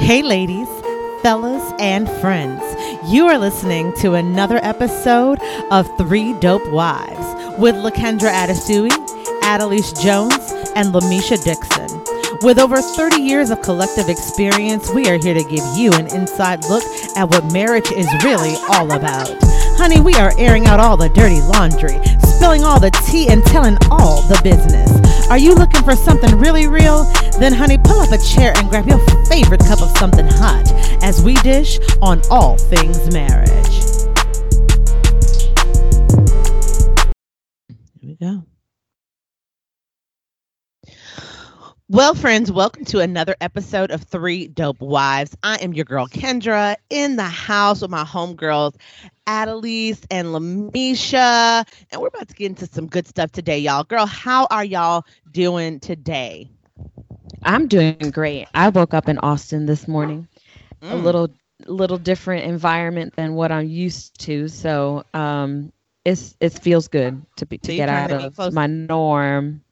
Hey, ladies, fellas, and friends. You are listening to another episode of Three Dope Wives with LaKendra Adesui, Adelise Jones, and Lamisha Dixon. With over 30 years of collective experience, we are here to give you an inside look at what marriage is really all about. Honey, we are airing out all the dirty laundry, spilling all the tea, and telling all the business. Are you looking for something really real? Then, honey, pull up a chair and grab your favorite cup of something hot as we dish on all things marriage. Well, friends, welcome to another episode of Three Dope Wives. I am your girl Kendra in the house with my homegirls Adelise and Lamisha, and we're about to get into some good stuff today, y'all. Girl, how are y'all doing today? I'm doing great. I woke up in Austin this morning, a Mm. little little different environment than what I'm used to. So um, it's it feels good to be to you get out of my norm.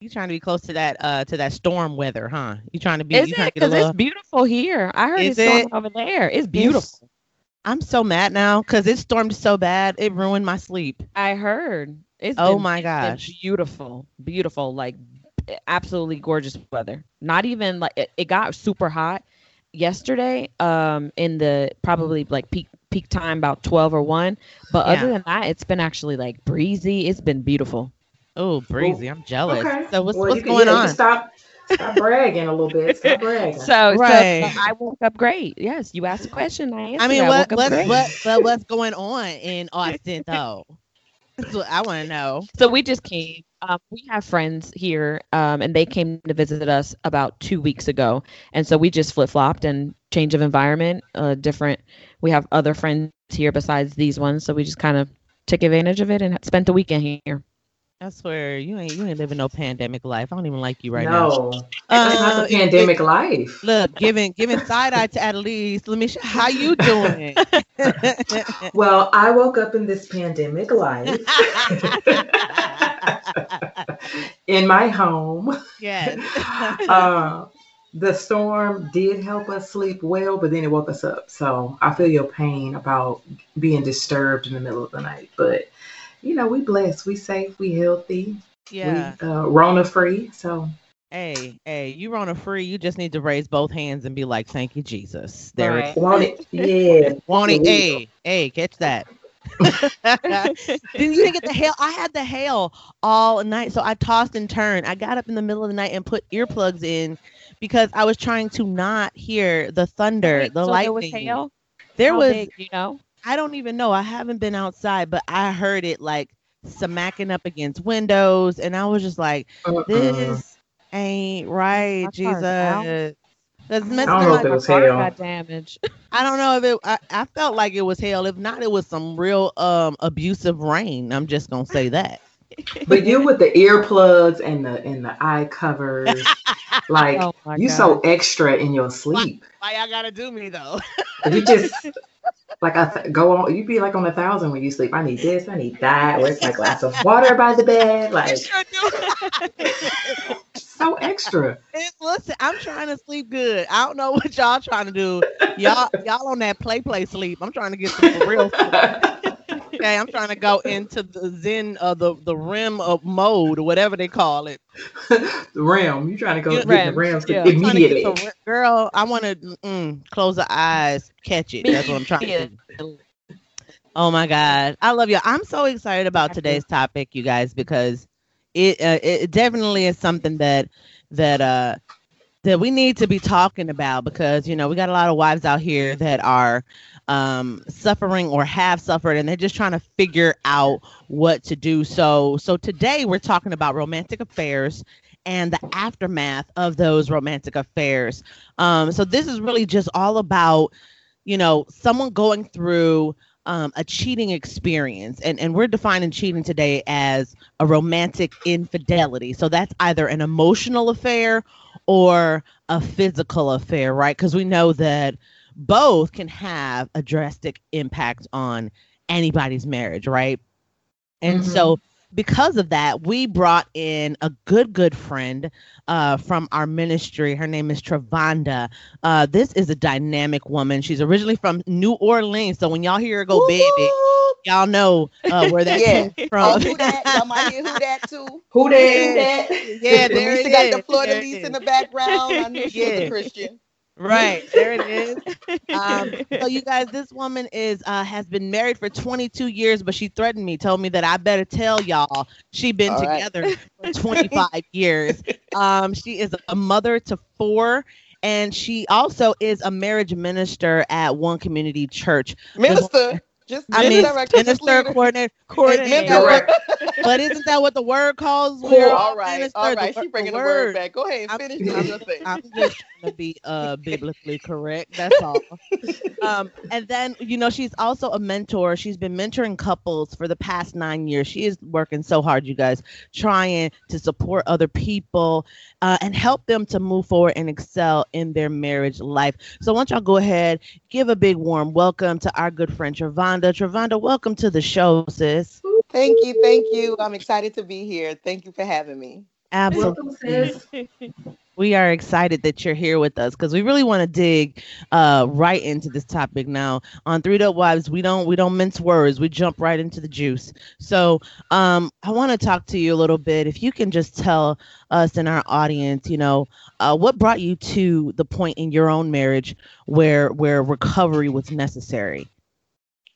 You trying to be close to that uh to that storm weather, huh? You trying to be Is you it? to get a Because little it's beautiful here. I heard Is it's storming it? over there. It's beautiful. I'm so mad now because it stormed so bad it ruined my sleep. I heard. It's Oh been- my gosh. beautiful, beautiful, like absolutely gorgeous weather. Not even like it, it got super hot yesterday. Um, in the probably like peak peak time about twelve or one. But Yeah. other than that, it's been actually like breezy. It's been beautiful. Oh, breezy. I'm jealous. Okay. So what's Well, what's you can- going yeah, you on? can stop, stop bragging a little bit. Stop bragging. So, Right. so I woke up great. Yes, you asked a question. I answered. I mean, I what woke up what what but what's going on in Austin though? That's what I want to know. So we just came. Um, we have friends here, um, and they came to visit us about two weeks ago, and so we just flip flopped and change of environment. Uh, different. We have other friends here besides these ones, so we just kind of took advantage of it and spent the weekend here. I swear you ain't you ain't living no pandemic life. I don't even like you right now. no, Uh, it's not the it- pandemic life. Look, giving giving side eye to Adelise. Let me show how you doing. Well, I woke up in this pandemic life in my home. yes. Uh, the storm did help us sleep well, but then it woke us up. So I feel your pain about being disturbed in the middle of the night. But you know, we blessed, we safe, we healthy, Yeah. we uh, Rona free. So Hey, hey, you run a free. You just need to raise both hands and be like, "Thank you, Jesus." There Right. it want it, yeah. Want it? Yeah. Hey, hey, catch that. didn't you didn't get the hail? I had the hail all night, so I tossed and turned. I got up in the middle of the night and put earplugs in because I was trying to not hear the thunder, Wait, the so lightning. There was hail. There How was. big, you know. I don't even know. I haven't been outside, but I heard it like smacking up against windows, and I was just like, Mm-mm. "This ain't right, My. Jesus." That's I messing don't know up if it my was car hail. got. I don't know if it. I, I felt like it was hell. If not, it was some real um abusive rain. I'm just gonna say that. But you with the earplugs and the and the eye covers, like oh you God. so extra in your sleep. Why y'all gotta do me though? You just like I th- go on. You be like on a thousand when you sleep. I need this. I need that. Where's my glass of water by the bed? Like so extra. It- Listen, I'm trying to sleep good. I don't know what y'all trying to do. Y'all, y'all on that play play sleep. I'm trying to get some real. sleep. Okay, I'm trying to go into the zen of the the rim of mode or whatever they call it. the realm. You trying to go You- get the Realm, realm yeah. I'm trying to get immediately. some- girl, I want to mm, close the eyes, catch it. That's what I'm trying to do. Oh my God, I love you. I'm so excited about today's topic, you guys, because it uh, it definitely is something that that uh that we need to be talking about because you know we got a lot of wives out here that are um suffering or have suffered and they're just trying to figure out what to do. So so today we're talking about romantic affairs and the aftermath of those romantic affairs. Um so this is really just all about you know someone going through um, a cheating experience. And and we're defining cheating today as a romantic infidelity. So that's either an emotional affair or a physical affair right because we know that both can have a drastic impact on anybody's marriage right and Mhm. so because of that, we brought in a good, good friend uh, from our ministry. Her name is Travonda. Uh, this is a dynamic woman. She's originally from New Orleans. So when y'all hear her go, Woo-hoo! baby, y'all know uh, where that yeah. came from. Oh, who that? Y'all might hear who that too. Who that? Who that? Yeah, there Lisa got the Fleur de in the background. I knew she yeah. was a Christian. Right there it is. Um, so you guys, this woman is uh, has been married for 22 years, but she threatened me, told me that I better tell y'all she been All together right. for 25 years. Um, she is a mother to four and she also is a marriage minister at one community church. Minister. Just I mean, minister, coordinator, coordinator. but isn't that what the word calls? Cool. All right, minister, all right. She's bringing the word. back. Go ahead, and finish I'm, thing. I'm just gonna be uh biblically correct. That's all. um, and then you know she's also a mentor. She's been mentoring couples for the past nine years. She is working so hard, you guys, trying to support other people uh, and help them to move forward and excel in their marriage life. So, I want y'all go ahead, give a big warm welcome to our good friend Travonda. Travonda, welcome to the show, sis. Thank you, thank you. I'm excited to be here. Thank you for having me. Absolutely. we are excited that you're here with us because we really want to dig uh, right into this topic now on three dope wives we don't we don't mince words we jump right into the juice so um, i want to talk to you a little bit if you can just tell us and our audience you know uh, what brought you to the point in your own marriage where where recovery was necessary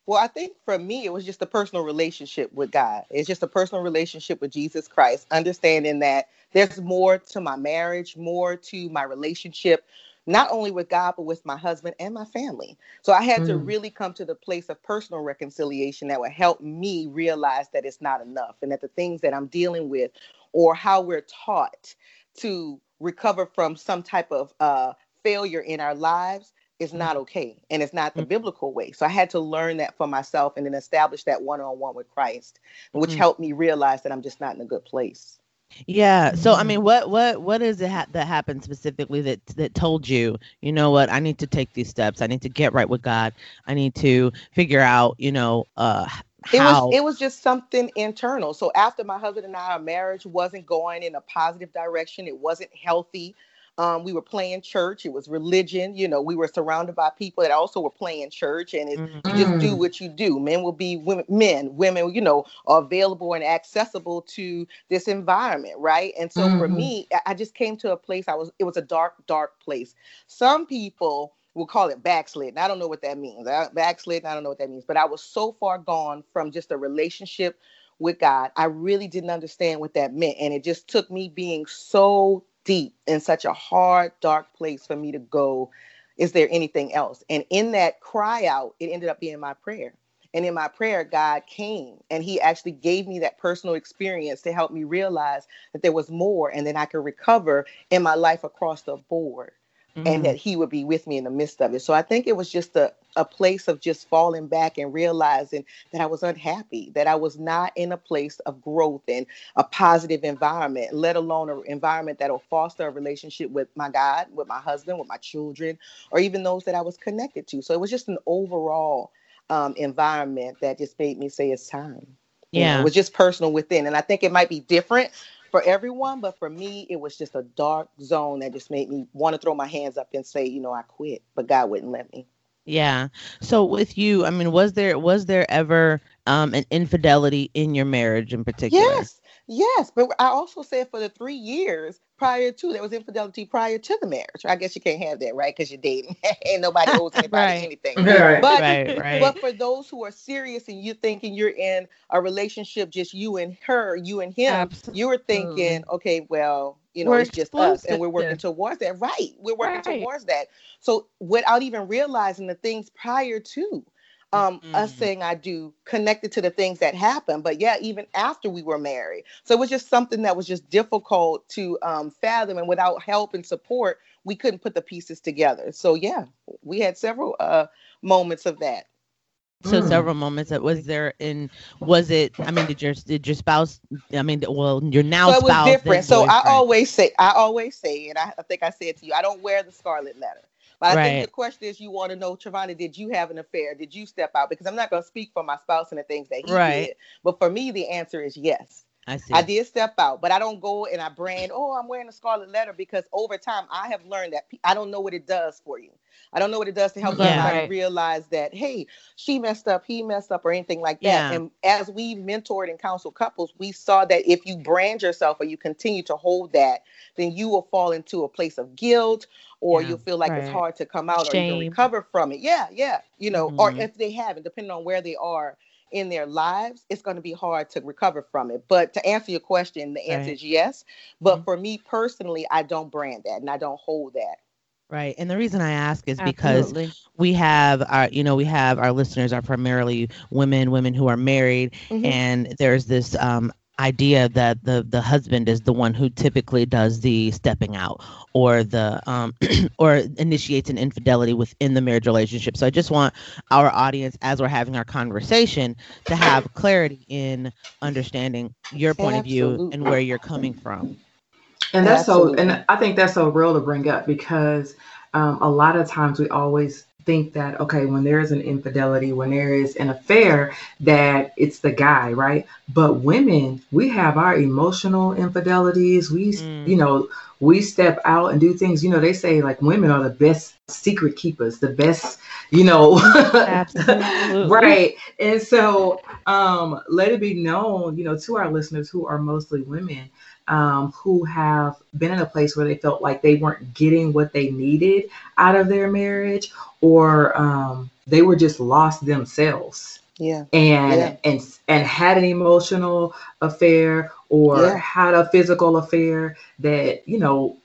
well, I think for me, it was just a personal relationship with God. It's just a personal relationship with Jesus Christ, understanding that there's more to my marriage, more to my relationship, not only with God, but with my husband and my family. So I had mm. to really come to the place of personal reconciliation that would help me realize that it's not enough and that the things that I'm dealing with or how we're taught to recover from some type of uh, failure in our lives is not okay and it's not the mm-hmm. biblical way. So I had to learn that for myself and then establish that one on one with Christ, which mm-hmm. helped me realize that I'm just not in a good place. Yeah. So I mean, mm-hmm. what what what is it ha- that happened specifically that that told you, you know what, I need to take these steps. I need to get right with God. I need to figure out, you know, uh how... It was it was just something internal. So after my husband and I, our marriage wasn't going in a positive direction. It wasn't healthy. Um, we were playing church. It was religion. You know, we were surrounded by people that also were playing church, and mm-hmm. you just do mm. what you do. Men will be women, men, women, you know, are available and accessible to this environment, right? And so mm-hmm. for me, I just came to a place. I was. It was a dark, dark place. Some people will call it backsliding. I don't know what that means. Backslid, I don't know what that means. But I was so far gone from just a relationship with God. I really didn't understand what that meant. And it just took me being so deep in such a hard, dark place for me to go. Is there anything else? And in that cry out, it ended up being my prayer. And in my prayer, God came and He actually gave me that personal experience to help me realize that there was more and then I could recover in my life across the board mm-hmm. and that he would be with me in the midst of it. So I think it was just a, a place of just falling back and realizing that I was unhappy, that I was not in a place of growth and a positive environment, let alone an environment that will foster a relationship with my God, with my husband, with my children, or even those that I was connected to. So it was just an overall um, environment that just made me say it's time. Yeah. You know, it was just personal within. And I think it might be different for everyone, but for me, it was just a dark zone that just made me want to throw my hands up and say, you know, I quit, but God wouldn't let me. Yeah. So with you, I mean, was there was there ever um an infidelity in your marriage in particular? Yes. Yes, but I also said for the three years prior to there was infidelity prior to the marriage. I guess you can't have that, right? Because you're dating. Ain't nobody owes anybody right. anything. Right. But right, right. but for those who are serious and you're thinking you're in a relationship, just you and her, you and him, Absolutely. you were thinking, mm-hmm. okay, well, you know, we're it's just us, and we're working towards that. Right, we're working towards that. So without even realizing the things prior to um, mm-hmm. us saying I do connected to the things that happened. But yeah, even after we were married. So it was just something that was just difficult to um, fathom. And without help and support, we couldn't put the pieces together. So yeah, we had several uh, moments of that. So mm. several moments that was there in was it I mean did your did your spouse I mean well your now so it was different. So I always say I always say and I, I think I said to you I don't wear the scarlet letter. But I right. think the question is, you want to know, Travonda, did you have an affair? Did you step out? Because I'm not going to speak for my spouse and the things that he right. did. But for me, the answer is yes. I see. I did step out, but I don't go and I brand, oh, I'm wearing a scarlet letter because over time I have learned that I don't know what it does for you. I don't know what it does to help yeah, somebody right. realize that, hey, she messed up, he messed up, or anything like that. Yeah. And as we mentored and counseled couples, we saw that if you brand yourself or you continue to hold that, then you will fall into a place of guilt or yeah, you'll feel like right. it's hard to come out Shame. or you recover from it. Yeah, yeah. You know, mm-hmm. or if they haven't, depending on where they are in their lives, it's going to be hard to recover from it. But to answer your question, the answer right. is yes. But mm-hmm. for me personally, I don't brand that and I don't hold that. Right. And the reason I ask is because we have our, you know, we have our listeners are primarily women, women who are married. Mm-hmm. And there's this um, idea that the the husband is the one who typically does the stepping out or the um or initiates an infidelity within the marriage relationship so i just want our audience as we're having our conversation to have clarity in understanding your point Absolutely. of view and where you're coming from and that's Absolutely. so and i think that's so real to bring up because um, a lot of times we always think that okay when there is an infidelity when there is an affair that it's the guy right? But women we have our emotional infidelities. We mm. you know we step out and do things. You know they say like women are the best secret keepers the best you know right. And so um let it be known you know to our listeners who are mostly women um, who have been in a place where they felt like they weren't getting what they needed out of their marriage, or um, they were just lost themselves. Yeah. And yeah. and and had an emotional affair or yeah. had a physical affair that you know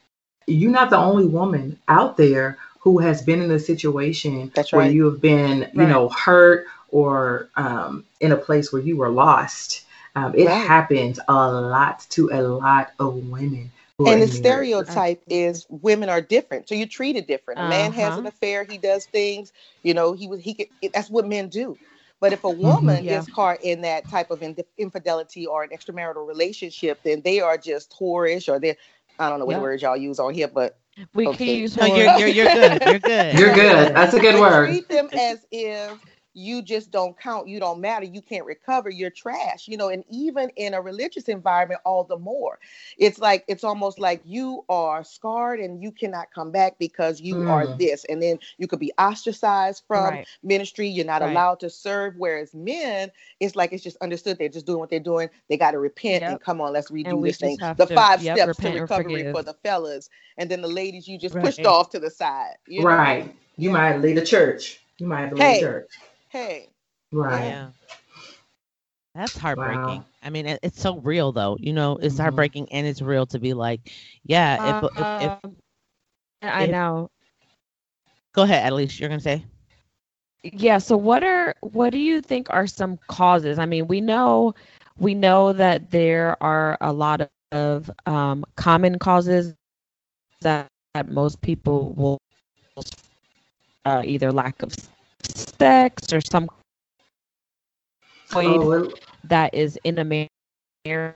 you're not the only woman out there who has been in a situation That's where you have been you right. know hurt or um, in a place where you were lost um, it right. happens a lot to a lot of women. And the stereotype is women are different, so you're treated different. A man uh-huh. has an uh-huh. affair, he does things, you know, he was he could. That's what men do. But if a mm-hmm. woman mm-hmm, yeah. is caught in that type of infidelity or an extramarital relationship, then they are just whorish or they're I don't know what yeah. words y'all use on here, but we okay. can use. No, you're, you're, you're good. You're good. You're good. That's a good word. Treat them as if you just don't count, you don't matter, you can't recover, you're trash, you know, and even in a religious environment, all the more. It's like, it's almost like you are scarred and you cannot come back because you mm. are this. And then you could be ostracized from right. ministry, you're not right. allowed to serve. Whereas men, it's like it's just understood they're just doing what they're doing. They got to repent yep. and come on, let's redo this thing. The to, five yep, steps to recovery for the fellas. And then the ladies, you just right. pushed off to the side. You know? Right. You yeah. might lead a church. You might lead hey, a church hey. Right. Yeah. That's heartbreaking. Wow. I mean, it, it's so real though. You know, it's mm-hmm. heartbreaking and it's real to be like, yeah. If, if, if, um, I know. Go ahead, at least you're gonna say. Yeah. So, what are what do you think are some causes? I mean, we know we know that there are a lot of, of um, common causes that, that most people will uh, either lack of sex or some oh, that is in a marriage.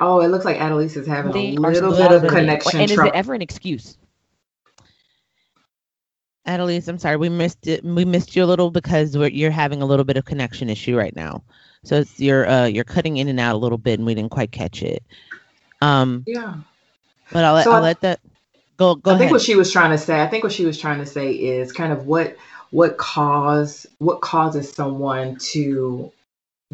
Oh, it looks like Annalise is having a little bit of connection. And is it ever an excuse? Annalise, I'm sorry, we missed it. We missed you a little because you're having a little bit of connection issue right now. So it's you're uh, you're cutting in and out a little bit, and we didn't quite catch it. Um, yeah. But I'll let so I'll I, let that go. Go. I ahead. think what she was trying to say. I think what she was trying to say is kind of what what cause what causes someone to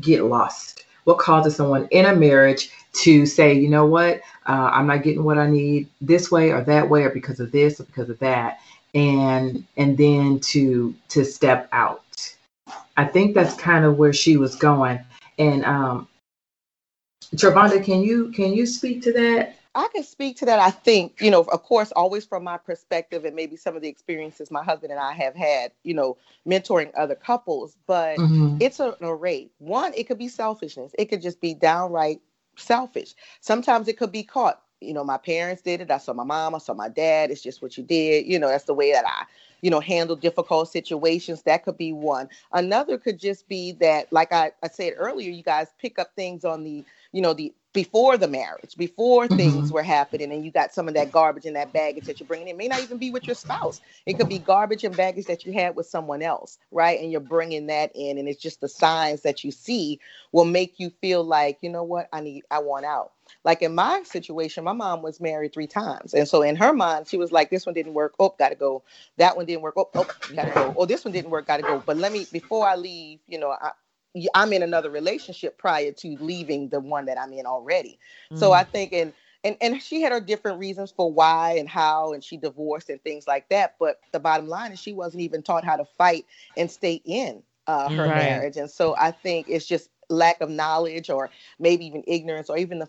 get lost? What causes someone in a marriage to say you know what? Uh, i'm not getting what i need this way or that way or because of this or because of that and and then to to step out. I think that's kind of where she was going. And um Travonda, can you can you speak to that I can speak to that. I think, you know, of course, always from my perspective and maybe some of the experiences my husband and I have had, you know, mentoring other couples, but mm-hmm. it's an array. One, it could be selfishness, it could just be downright selfish. Sometimes it could be caught. You know, my parents did it. I saw my mom, I saw my dad. It's just what you did. You know, that's the way that I, you know, handle difficult situations. That could be one. Another could just be that, like I, I said earlier, you guys pick up things on the you know the before the marriage, before mm-hmm. things were happening, and you got some of that garbage and that baggage that you're bringing in. It may not even be with your spouse. It could be garbage and baggage that you had with someone else, right? And you're bringing that in, and it's just the signs that you see will make you feel like, you know what, I need, I want out. Like in my situation, my mom was married three times, and so in her mind, she was like, "This one didn't work. Oh, gotta go. That one didn't work. Oh, oh, gotta go. Oh, this one didn't work. Gotta go." But let me before I leave, you know, I, I'm in another relationship prior to leaving the one that I'm in already. Mm. So I think and and and she had her different reasons for why and how and she divorced and things like that. But the bottom line is she wasn't even taught how to fight and stay in uh, her right. marriage. And so I think it's just lack of knowledge or maybe even ignorance or even the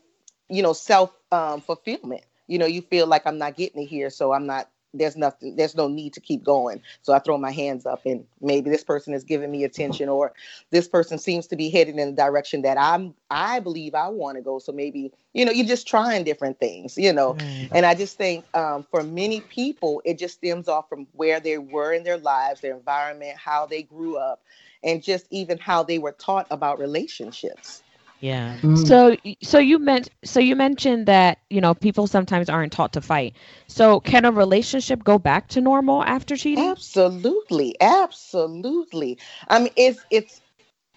you know self um, fulfillment. You know, you feel like I'm not getting it here, so I'm not there's nothing there's no need to keep going. So i throw my hands up and maybe this person is giving me attention or this person seems to be heading in the direction that i'm i believe i want to go. So maybe you know you're just trying different things you know. Mm. and i just think um, for many people it just stems off from where they were in their lives their environment how they grew up and just even how they were taught about relationships yeah. Mm. So so you meant so you mentioned that, you know, people sometimes aren't taught to fight. So can a relationship go back to normal after cheating? Absolutely. Absolutely. I mean it's it's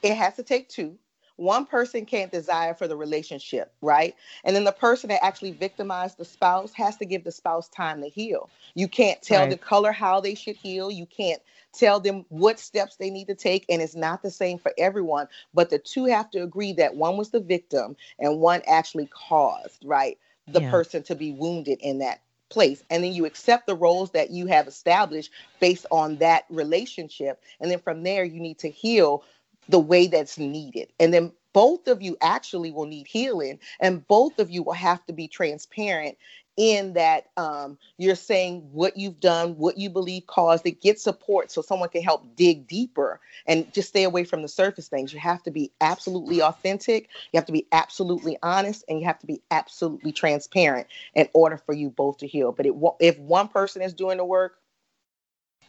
it has to take two. One person can't desire for the relationship, right? And then the person that actually victimized the spouse has to give the spouse time to heal. You can't tell right. the color how they should heal. You can't tell them what steps they need to take. And it's not the same for everyone, but the two have to agree that one was the victim and one actually caused, right? The yeah. person to be wounded in that place. And then you accept the roles that you have established based on that relationship. And then from there, you need to heal the way that's needed. And then both of you actually will need healing and both of you will have to be transparent in that um, you're saying what you've done, what you believe caused it, get support so someone can help dig deeper and just stay away from the surface things. You have to be absolutely authentic, you have to be absolutely honest, and you have to be absolutely transparent in order for you both to heal. But it, if one person is doing the work,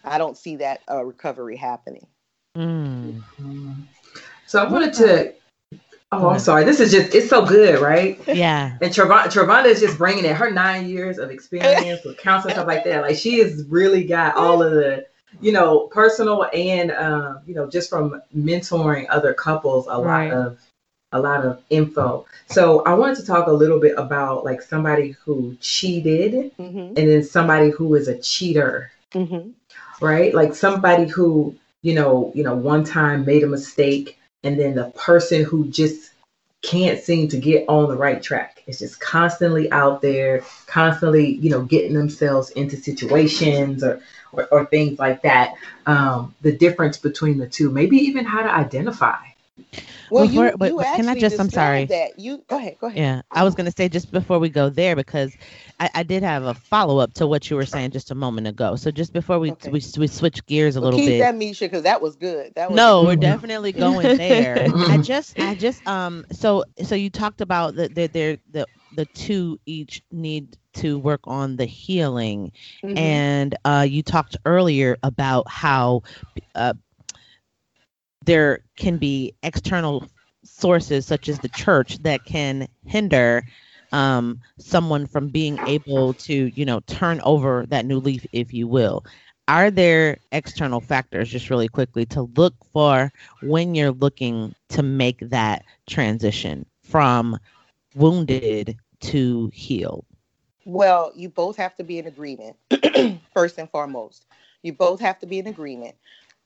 I don't see that uh, recovery happening. Mm. So I wanted to Oh, I'm sorry. This is just, it's so good, right? Yeah. And Travonda, Travonda is just bringing it. Her nine years of experience with counseling, stuff like that. Like she has really got all of the, you know, personal and, um, you know, just from mentoring other couples, a right. lot of, a lot of info. So I wanted to talk a little bit about like somebody who cheated mm-hmm. and then somebody who is a cheater, mm-hmm. right? Like somebody who, you know, you know, one time made a mistake and then the person who just can't seem to get on the right track. It's just constantly out there, constantly, you know, getting themselves into situations or or, or things like that. Um, the difference between the two, maybe even how to identify. Well, before, you, but, you can I just? I'm sorry. That you go ahead. Go ahead. Yeah, I was going to say just before we go there because I, I did have a follow up to what you were saying just a moment ago. So just before we okay. we, we switch gears a well, little keep bit. that Misha because that was good. That was no, good. we're definitely going there. I just I just um so so you talked about that the, the the the two each need to work on the healing mm-hmm. and uh, you talked earlier about how uh, there can be external sources such as the church that can hinder um, someone from being able to, you know, turn over that new leaf, if you will. Are there external factors, just really quickly, to look for when you're looking to make that transition from wounded to healed? Well, you both have to be in agreement, first and foremost. You both have to be in agreement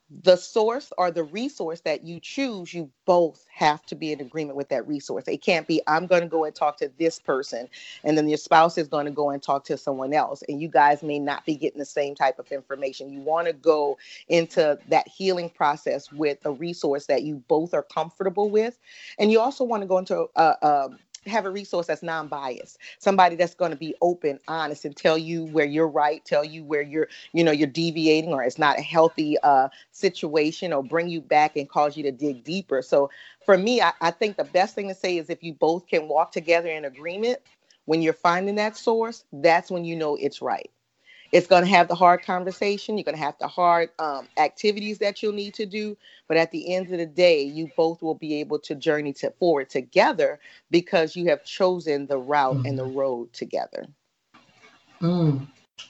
the source or the resource that you choose, you both have to be in agreement with that resource. It can't be, I'm going to go and talk to this person, and then your spouse is going to go and talk to someone else, and you guys may not be getting the same type of information. You want to go into that healing process with a resource that you both are comfortable with, and you also want to go into a, a have a resource that's non-biased somebody that's going to be open honest and tell you where you're right tell you where you're you know you're deviating or it's not a healthy uh, situation or bring you back and cause you to dig deeper. So for me I, I think the best thing to say is if you both can walk together in agreement when you're finding that source that's when you know it's right it's going to have the hard conversation. You're going to have the hard um, activities that you'll need to do. But at the end of the day, you both will be able to journey to forward together because you have chosen the route mm. and the mm-hmm. road together. Mm.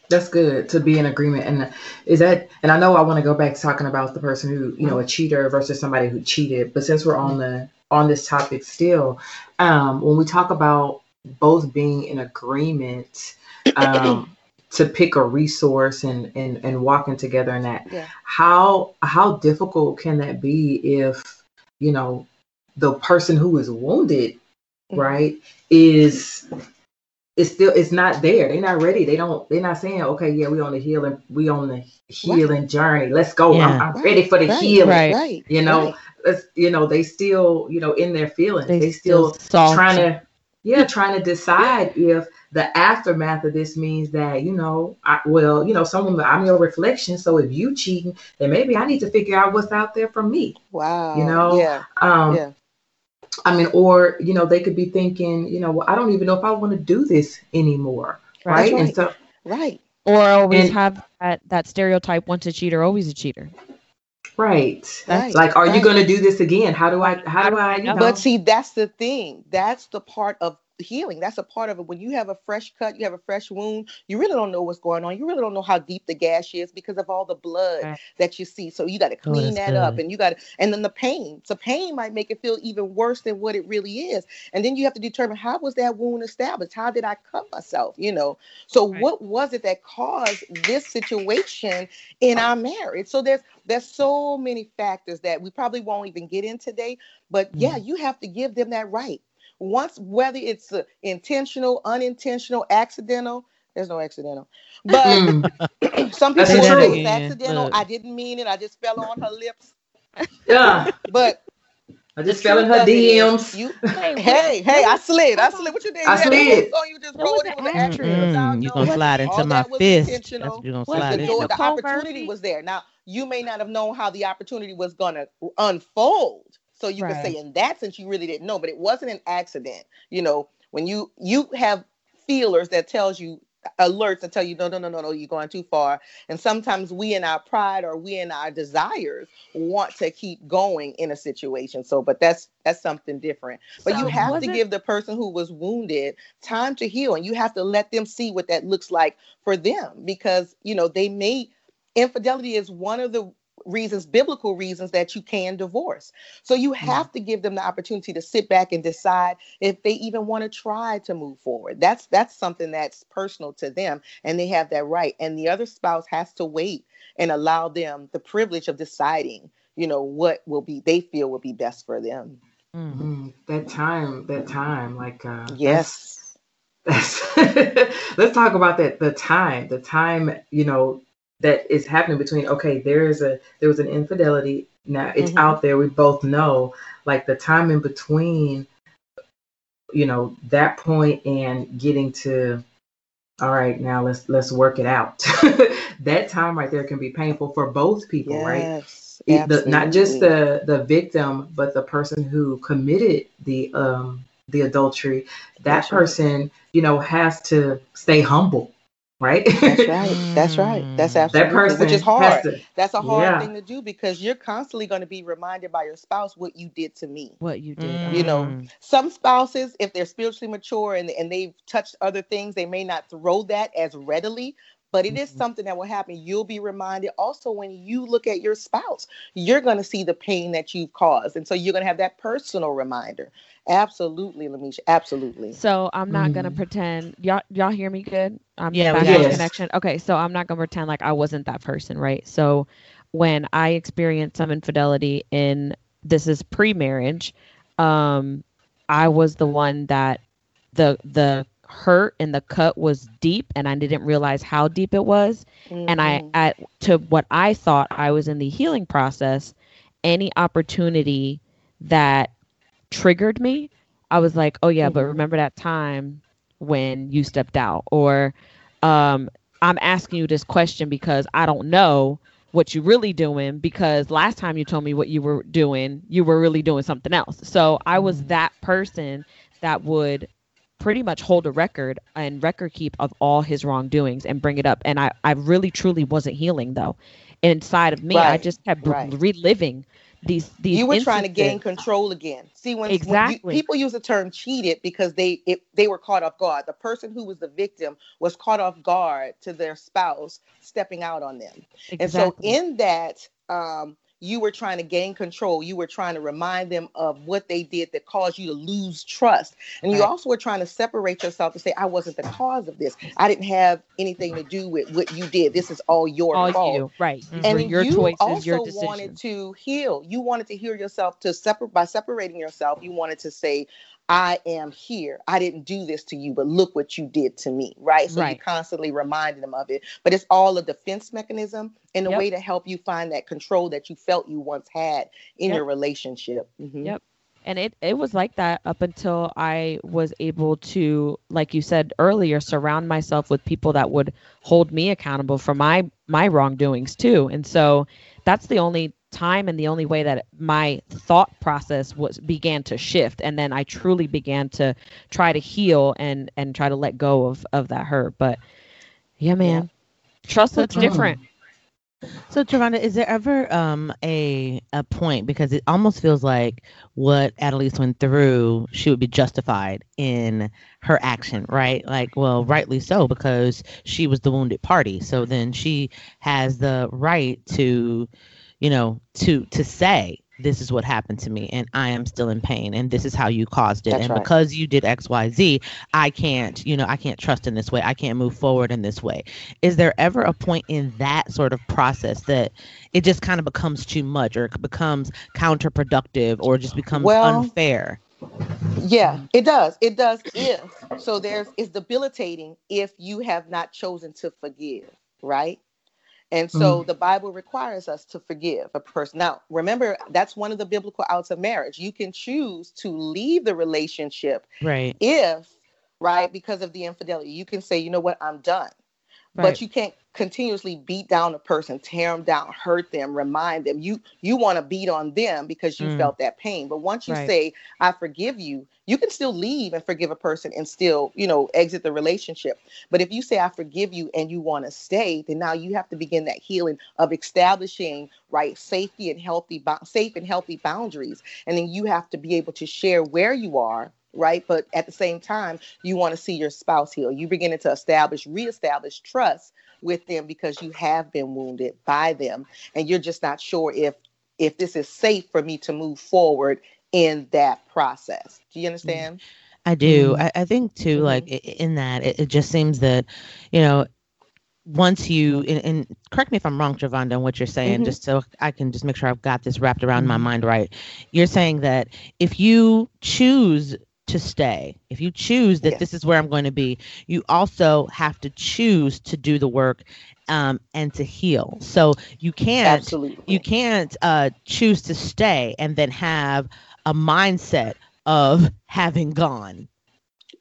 That's good to be in agreement. And is that, and I know I want to go back to talking about the person who, you know, a cheater versus somebody who cheated. But since we're on the, on this topic still, um, when we talk about both being in agreement, um, to pick a resource and, and, and walking together in that, yeah. how, how difficult can that be if, you know, the person who is wounded, mm-hmm. right, is it's still it's not there. They're not ready. They don't. They're not saying, okay, yeah, we on the healing. We on the healing right. journey. Let's go. Yeah. I'm, I'm right. ready for the right. healing. Right. You know. Let's. You know. They still. You know. In their feelings. They, they still, still trying to. Yeah, trying to decide if the aftermath of this means that you know, I, well, you know, someone I'm your reflection. So if you cheating, then maybe I need to figure out what's out there for me. Wow. You know. Yeah. Um, yeah I mean, or you know, they could be thinking, you know, well, I don't even know if I want to do this anymore, right? right. And so, right, or always and, have that that stereotype: once a cheater, always a cheater. Right. That's like, are right. you going to do this again? How do I? How do I? You know? But see, that's the thing. That's the part of healing. That's a part of it. When you have a fresh cut, you have a fresh wound, you really don't know what's going on. You really don't know how deep the gash is because of all the blood right. that you see. So you got to oh, clean oh, that good. up and you got to, and then the pain. So pain might make it feel even worse than what it really is. And then you have to determine how was that wound established? How did I cut myself? You know, so right. what was it that caused this situation in our marriage? So there's, there's so many factors that we probably won't even get in today, but yeah, mm-hmm. you have to give them that right once whether it's uh, intentional, unintentional, accidental, there's no accidental. But mm. some people say it's accidental. Look. I didn't mean it. I just fell on her lips. Yeah. but I just fell in her DMs. You, hey, hey, I slid. I slid. What you did? I slid. So you just rolled it with the mm, You gonna slide into my fist. You gonna slide the, the opportunity was there. Now you may not have known how the opportunity was gonna unfold. So you right. can say in that sense you really didn't know, but it wasn't an accident. You know, when you you have feelers that tells you alerts that tell you no no no no no you're going too far and sometimes we in our pride or we in our desires want to keep going in a situation so but that's that's something different but so you have to it... give the person who was wounded time to heal and you have to let them see what that looks like for them because you know they may infidelity is one of the reasons, biblical reasons that you can divorce. So you mm. have to give them the opportunity to sit back and decide if they even want to try to move forward. That's that's something that's personal to them and they have that right. And the other spouse has to wait and allow them the privilege of deciding, you know, what will be they feel will be best for them. Mm-hmm. That time, that time, like uh yes. That's, let's talk about that the time the time you know that is happening between okay there is a there was an infidelity. Now it's mm-hmm. out there. We both know like the time in between you know that point and getting to all right now let's let's work it out. That time right there can be painful for both people yes, right the, not just the the victim but the person who committed the um the adultery. That That's person right. you know has to stay humble right? That's right. That's right. That's absolutely that person which is hard. To, That's a hard yeah. thing to do because you're constantly going to be reminded by your spouse what you did to me. What you did. Mm. You know, some spouses, if they're spiritually mature and and they've touched other things, they may not throw that as readily. But it is mm-hmm. something that will happen. You'll be reminded also when you look at your spouse, you're going to see the pain that you've caused. And so you're going to have that personal reminder. Absolutely, Lamisha. Absolutely. So I'm not mm. gonna pretend y'all y'all hear me good. I'm yeah, back yes. connection. Okay, so I'm not gonna pretend like I wasn't that person, right? So when I experienced some infidelity in this is pre-marriage, um, I was the one that the the hurt and the cut was deep and I didn't realize how deep it was. Mm-hmm. And I mm-hmm. at to what I thought I was in the healing process, any opportunity that triggered me, I was like, oh yeah, mm-hmm. but remember that time when you stepped out, or um, I'm asking you this question because I don't know what you're really doing because last time you told me what you were doing, you were really doing something else. So I was mm-hmm. that person that would pretty much hold a record and record keep of all his wrongdoings and bring it up. And I, I really truly wasn't healing though. Inside of me, right. I just kept right. reliving these these. You were instances. trying to gain control again. See, when, exactly. when you, people use the term cheated because they it, they were caught off guard. The person who was the victim was caught off guard to their spouse stepping out on them. Exactly. And so in that um, you were trying to gain control. You were trying to remind them of what they did that caused you to lose trust. And you right. also were trying to separate yourself to say, I wasn't the cause of this. I didn't have anything to do with what you did. This is all your all fault. You. Right. Mm-hmm. And your you choices, also your wanted to heal. You wanted to heal yourself to separate by separating yourself. You wanted to say, I am here. I didn't do this to you, but look what you did to me, right? So right. you constantly reminding them of it. But it's all a defense mechanism in a yep. way to help you find that control that you felt you once had in yep. your relationship. Mm-hmm. Yep. And it, it was like that up until I was able to, like you said earlier, surround myself with people that would hold me accountable for my my wrongdoings too. And so that's the only time and the only way that my thought process was began to shift and then i truly began to try to heal and and try to let go of of that hurt but yeah man yeah. trust that's different so Travonda, is there ever um a a point because it almost feels like what Adelise went through, she would be justified in her action, right? Like, well, rightly so because she was the wounded party. So then she has the right to you know, to to say this is what happened to me and I am still in pain and this is how you caused it. That's and right. because you did XYZ, I can't, you know, I can't trust in this way. I can't move forward in this way. Is there ever a point in that sort of process that it just kind of becomes too much or it becomes counterproductive or just becomes well, unfair? Yeah, it does. It does if so there's it's debilitating if you have not chosen to forgive, right? And so mm. the Bible requires us to forgive a person. Now, remember, that's one of the biblical outs of marriage. You can choose to leave the relationship right. if, right, because of the infidelity. You can say, you know what, I'm done. Right. But you can't continuously beat down a person, tear them down, hurt them, remind them. You you want to beat on them because you mm. felt that pain. But once you right. say, I forgive you, you can still leave and forgive a person and still, you know, exit the relationship. But if you say, I forgive you and you want to stay, then now you have to begin that healing of establishing right safety and healthy safe and healthy boundaries. And then you have to be able to share where you are right? But at the same time, you want to see your spouse heal. You beginning to establish, reestablish trust with them because you have been wounded by them, and you're just not sure if if this is safe for me to move forward in that process. Do you understand? I do. Mm-hmm. I, I, think too, mm-hmm. like in that, it, it just seems that, you know, once you and, and, correct me if I'm wrong, Travonda, on what you're saying, mm-hmm. just so I can just make sure I've got this wrapped around mm-hmm. my mind right. You're saying that if you choose to stay. If you choose that yes. this is where I'm going to be, you also have to choose to do the work um, and to heal. So you can't Absolutely. you can't uh, choose to stay and then have a mindset of having gone.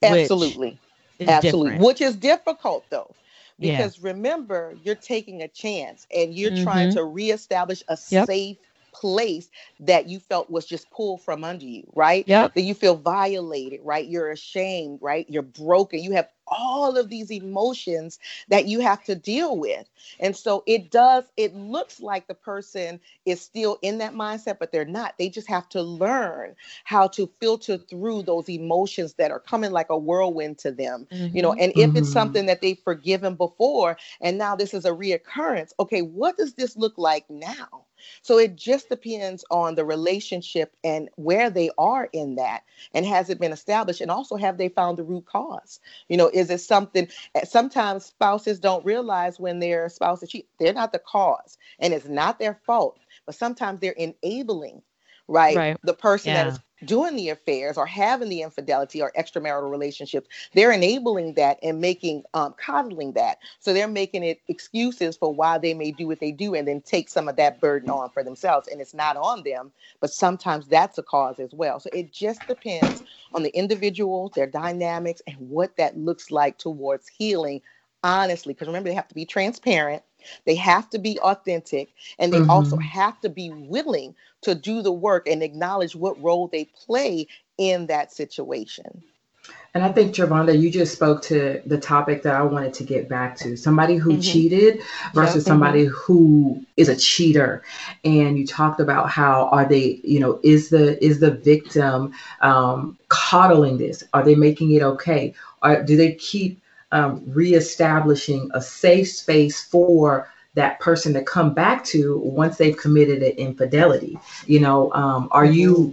Absolutely. Absolutely. Different. Which is difficult though. Because yeah. remember, you're taking a chance and you're mm-hmm. trying to reestablish a yep. safe place that you felt was just pulled from under you, right? Yeah. That you feel violated, right? You're ashamed, right? You're broken. You have all of these emotions that you have to deal with. And so it does, it looks like the person is still in that mindset, but they're not. They just have to learn how to filter through those emotions that are coming like a whirlwind to them. Mm-hmm. You know, mm-hmm. and if mm-hmm. it's something that they've forgiven before and now this is a reoccurrence, okay, what does this look like now? So it just depends on the relationship and where they are in that. And has it been established? And also, have they found the root cause? You know, is it something? Eh, sometimes spouses don't realize when their spouse is cheat, they're not the cause and it's not their fault, but sometimes they're enabling right? right. The person yeah. that is doing the affairs or having the infidelity or extramarital relationships, they're enabling that and making um, coddling that. So they're making it excuses for why they may do what they do and then take some of that burden on for themselves. And it's not on them, but sometimes that's a cause as well. So it just depends on the individual, their dynamics, and what that looks like towards healing honestly. Because remember, they have to be transparent they have to be authentic and they mm-hmm. also have to be willing to do the work and acknowledge what role they play in that situation. And I think, Travonda, you just spoke to the topic that I wanted to get back to somebody who mm-hmm. cheated versus yeah. somebody mm-hmm. who is a cheater. And you talked about how are they, you know, is the is the victim um, coddling this? Are they making it okay? Or do they keep um, reestablishing a safe space for that person to come back to once they've committed an infidelity? You know, um, are you mm-hmm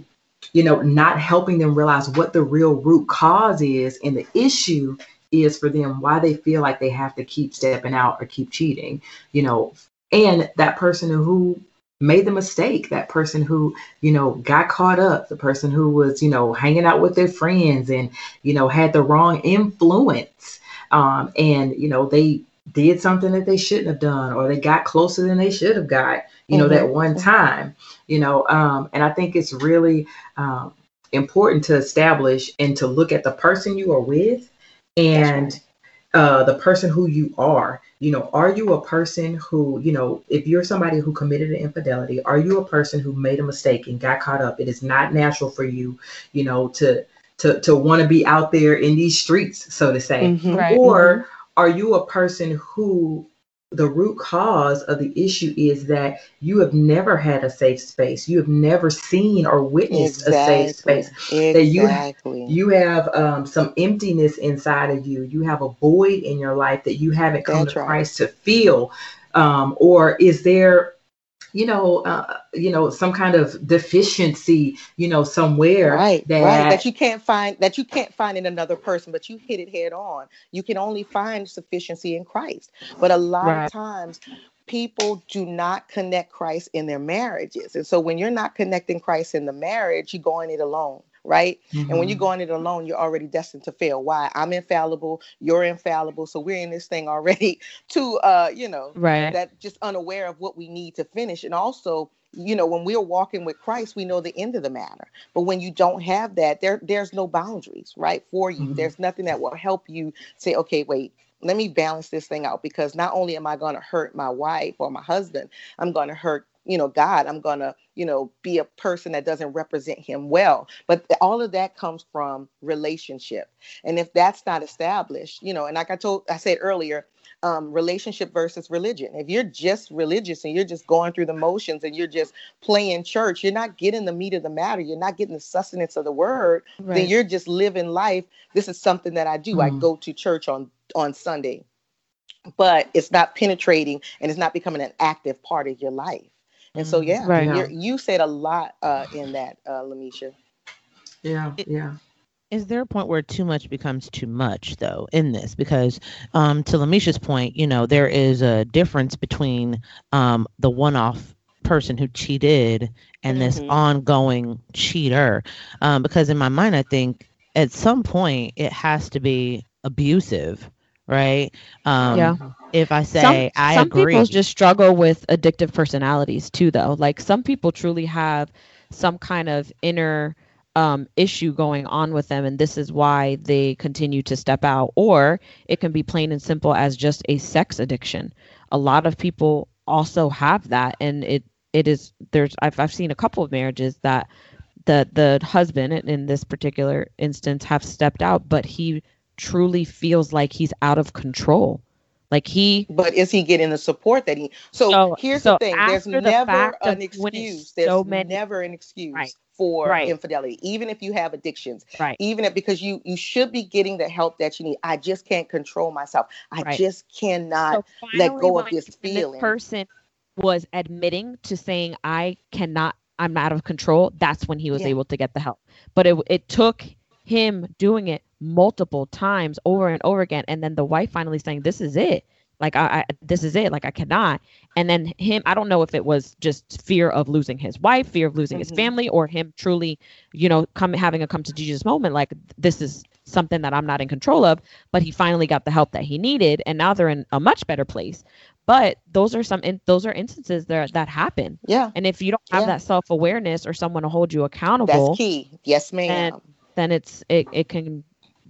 you know, not helping them realize what the real root cause is and the issue is for them, why they feel like they have to keep stepping out or keep cheating, you know, and that person who made the mistake, that person who, you know, got caught up, the person who was, you know, hanging out with their friends and, you know, had the wrong influence. Um, and, you know, they did something that they shouldn't have done or they got closer than they should have got you know, mm-hmm. that one time, you know, um, and I think it's really um, important to establish and to look at the person you are with and right. uh, the person who you are. You know, are you a person who, you know, if you're somebody who committed an infidelity, are you a person who made a mistake and got caught up? It is not natural for you, you know, to to to want to be out there in these streets, so to say, mm-hmm, right. or mm-hmm. are you a person who the root cause of the issue is that you have never had a safe space. You have never seen or witnessed exactly. a safe space. Exactly. That you you have um, some emptiness inside of you. You have a void in your life that you haven't come That's to right. Christ to fill. Um, or is there you know, uh, you know, some kind of deficiency, you know, somewhere right, that right. that you can't find that you can't find in another person, but you hit it head on. You can only find sufficiency in Christ. But a lot right. of times people do not connect Christ in their marriages. And so when you're not connecting Christ in the marriage, you go in it alone right? Mm-hmm. And when you mm-hmm. go in it alone, you're already destined to fail. Why? I'm infallible, you're infallible. So we're in this thing already to uh, you know, right. that just unaware of what we need to finish. And also, you know, when we're walking with Christ, we know the end of the matter. But when you don't have that, there there's no boundaries, right? For you. Mm-hmm. There's nothing that will help you say, okay, wait, let me balance this thing out because not only am I going to hurt my wife or my husband, I'm going to hurt you know god i'm gonna you know be a person that doesn't represent him well. But all of that comes from relationship. And if that's not established you know and like i told i said earlier um, relationship versus religion. If you're just religious and you're just going through the motions and you're just playing church you're not getting the meat of the matter. You're not getting the sustenance of the word. Right. then you're just living life. This is something that i do. Mm. i go to church on on sunday. But it's not penetrating and it's not becoming an active part of your life and so, yeah, right. you said a lot uh, in that, uh, Lamisha. Yeah, yeah. Is there a point where too much becomes too much, though, in this? Because um, to Lamisha's point, you know, there is a difference between um, the one off person who cheated and mm-hmm. this ongoing cheater. Um, because in my mind, I think at some point it has to be abusive, right? Um, yeah if I say some, I some agree. people just struggle with addictive personalities too, though. Like some people truly have some kind of inner um, issue going on with them, and this is why they continue to step out. Or it can be plain and simple as just a sex addiction. A lot of people also have that, and it it is there's I've I've seen a couple of marriages that the the husband in this particular instance have stepped out, but he truly feels like he's out of control like he But is he getting the support that he so, so here's so the thing. There's the never an excuse. There's so many, never an excuse. Right. For right. infidelity, even if you have addictions, right? Even if because you you should be getting the help that you need. I just can't control myself. I right. just cannot so let go of this feeling. This person was admitting to saying I cannot. I'm out of control. That's when he was yeah. able to get the help. But it it took him doing it multiple times over and over again and then the wife finally saying this is it. Like I, I, this is it. Like i cannot. And then him i don't know if it was just fear of losing his wife fear of losing mm-hmm. his family or him truly you know come having a come to jesus moment like this is something that i'm not in control of but he finally got the help that he needed and now they're in a much better place. But those are some in, those are instances that that happen. Yeah. And if you don't have yeah. that self-awareness or someone to hold you accountable that's key. Yes ma'am. then it's it, it can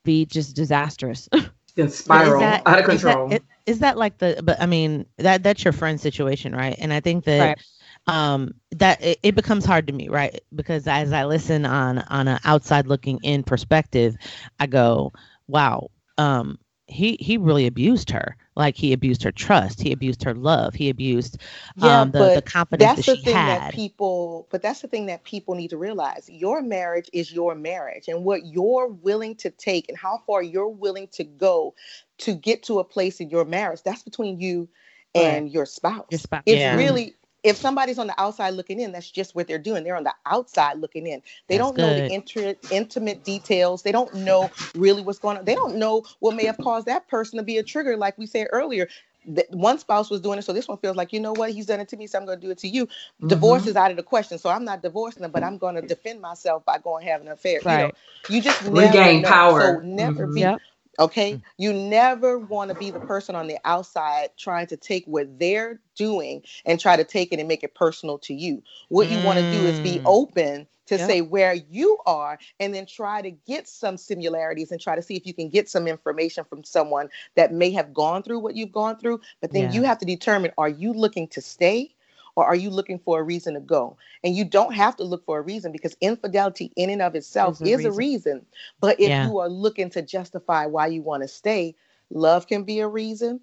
be just disastrous. can spiral that, out of control. Is that, is that like the? But I mean, that that's your friend situation, right? And I think that. Right. um that it, it, becomes hard to me right because as i listen on on an outside looking in perspective i go wow um he he really abused her like he abused her trust he abused her love he abused yeah, um, the, the confidence that's that the thing had. that people but that's the thing that people need to realize your marriage is your marriage and what you're willing to take and how far you're willing to go to get to a place in your marriage that's between you and right. your spouse your spouse it's yeah. really if somebody's on the outside looking in, that's just what they're doing. They're on the outside looking in. They that's don't know the inter- intimate details. They don't know really what's going on. They don't know what may have caused that person to be a trigger, like we said earlier. That one spouse was doing it, so this one feels like, you know what, he's done it to me, so I'm going to do it to you. Mm-hmm. Divorce is out of the question, so I'm not divorcing them, but I'm going to defend myself by going have an affair. Right. You know, you just regain power. So never mm-hmm. be. Yep Okay. Mm. You never want to be the person on the outside trying to take what they're doing and try to take it and make it personal to you. What you want to do is be mm. open to yep. say where you are and then try to get some similarities and try to see if you can get some information from someone that may have gone through what you've gone through. But then yeah. you have to determine are you looking to stay or are you looking for a reason to go? And you don't have to look for a reason because infidelity in and of itself is a, reason. a reason. But if yeah. you are looking to justify why you want to stay, love can be a reason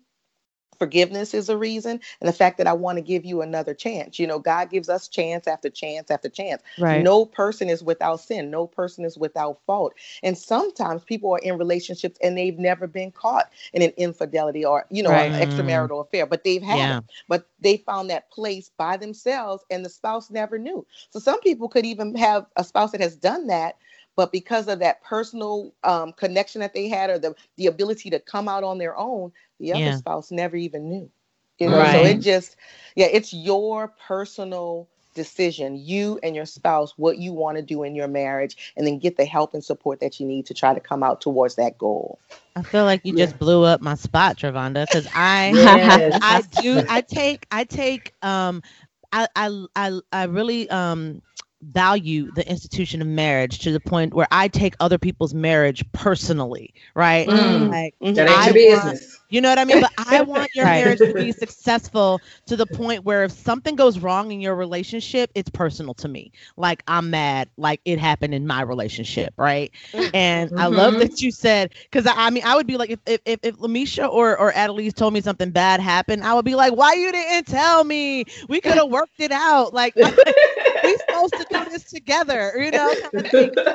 forgiveness is a reason and the fact that i want to give you another chance. You know god gives us chance after chance after chance. Right. no person is without sin. No person is without fault. And sometimes people are in relationships and they've never been caught in an infidelity or you know right. an extramarital affair but they've had yeah. but they found that place by themselves and the spouse never knew. So some people could even have a spouse that has done that but because of that personal um, connection that they had or the, the ability to come out on their own the other yeah. spouse never even knew you know right. so it just yeah it's your personal decision you and your spouse what you want to do in your marriage and then get the help and support that you need to try to come out towards that goal i feel like you yeah. just blew up my spot Travonda because i yes. i do i take i take um I, I i i really um value the institution of marriage to the point where I take other people's marriage personally, right? Mm. Like, that ain't your business. You know what I mean? But I want your right. marriage to be successful to the point where if something goes wrong in your relationship, it's personal to me. Like I'm mad, like it happened in my relationship, right? And mm-hmm. I love that you said because I, I, mean I would be like if if if, if Lamisha or or Adelise told me something bad happened, I would be like, why you didn't tell me? We could have worked it out. Like we supposed to do this together, you know?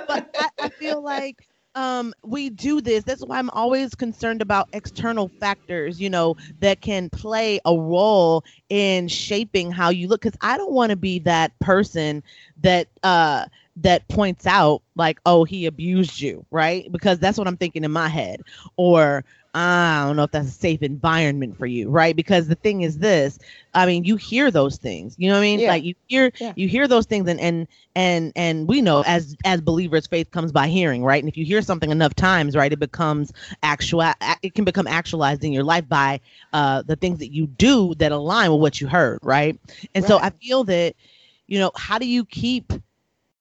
but I, I feel like um, we do this. That's why I'm always concerned about external factors, you know, that can play a role in shaping how you look. Because I don't want to be that person that uh, that points out like, oh, he abused you, right? Because that's what I'm thinking in my head. Or I don't know if that's a safe environment for you, right? Because the thing is this, I mean, you hear those things. You know what I mean? Yeah. Like you hear yeah. you hear those things and and and and we know as as believers faith comes by hearing, right? And if you hear something enough times, right, it becomes actual it can become actualized in your life by uh the things that you do that align with what you heard, right? And right. so I feel that you know, how do you keep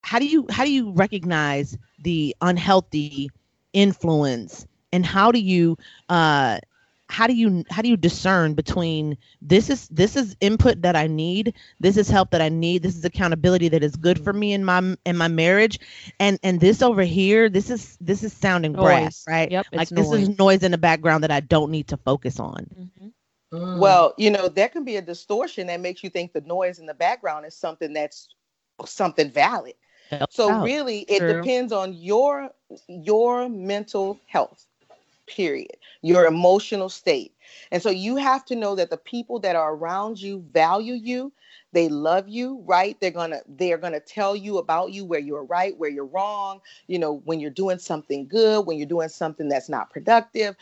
how do you how do you recognize the unhealthy influence and how do you uh how do you how do you discern between this is this is input that i need this is help that i need this is accountability that is good for me in my in my marriage and and this over here this is this is sounding brass right yep like this noise. is noise in the background that i don't need to focus on mm-hmm. mm. well you know there can be a distortion that makes you think the noise in the background is something that's something valid so out. really it True. depends on your your mental health period, your emotional state. And so you have to know that the people that are around you value you, they love you, right? They're going to they're going to tell you about you where you're right, where you're wrong, you know, when you're doing something good, when you're doing something that's not productive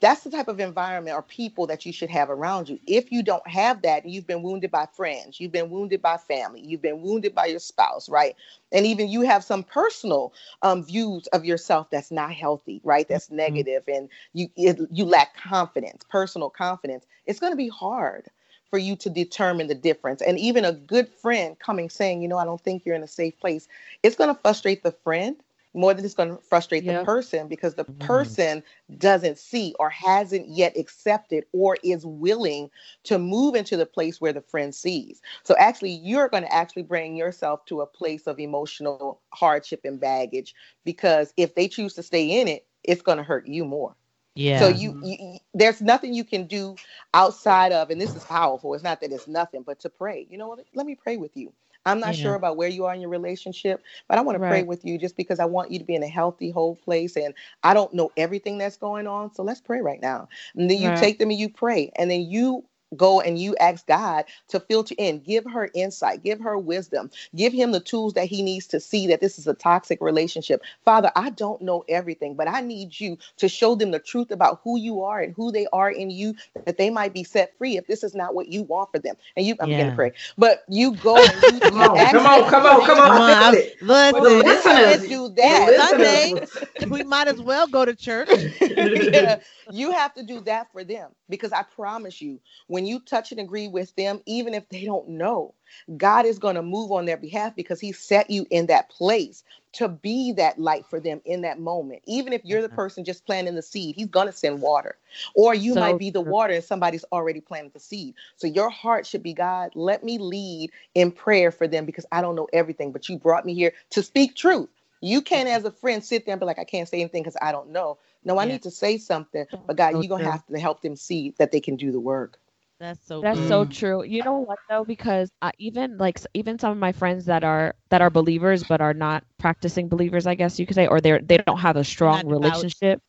that's the type of environment or people that you should have around you. If you don't have that, you've been wounded by friends, you've been wounded by family, you've been wounded by your spouse, right? And even you have some personal um, views of yourself that's not healthy, right? That's mm-hmm. negative, and you it, you lack confidence, personal confidence. It's going to be hard for you to determine the difference. And even a good friend coming saying, you know, I don't think you're in a safe place, it's going to frustrate the friend more than it's going to frustrate the person because the mm-hmm. person doesn't see or hasn't yet accepted or is willing to move into the place where the friend sees. So actually, you're going to actually bring yourself to a place of emotional hardship and baggage because if they choose to stay in it, it's going to hurt you more. Yeah. So you, you, there's nothing you can do outside of, and this is powerful. It's not that it's nothing, but to pray. You know what? Let me pray with you. I'm not yeah. sure about where you are in your relationship, but I want to pray with you just because I want you to be in a healthy, whole place. And I don't know everything that's going on. So let's pray right now. And then you right. take them and you pray. And then you go and you ask God to filter in, give her insight, give her wisdom, give him the tools that he needs to see that this is a toxic relationship. Father, I don't know everything, but I need you to show them the truth about who you are and who they are in you, that they might be set free if this is not what you want for them. And you, I'm yeah. going to pray, but you go and you, come, on, come on, come on, come on, come on. Listen, listen, do that Sunday. we might as well go to church. yeah, you have to do that for them because I promise you, when you touch and agree with them, even if they don't know, God is going to move on their behalf because He set you in that place to be that light for them in that moment. Even if you're the mm-hmm. person just planting the seed, He's going to send water. Or you so, might be the water and somebody's already planted the seed. So your heart should be God, let me lead in prayer for them because I don't know everything, but you brought me here to speak truth. You can't, as a friend, sit there and be like, I can't say anything because I don't know. No, I yeah. need to say something, but God, you're gonna have to help them see that they can do the work. That's so. That's so true. You know what though? Because uh, even like even some of my friends that are that are believers but are not practicing believers, I guess you could say, or they're they don't have a strong relationship.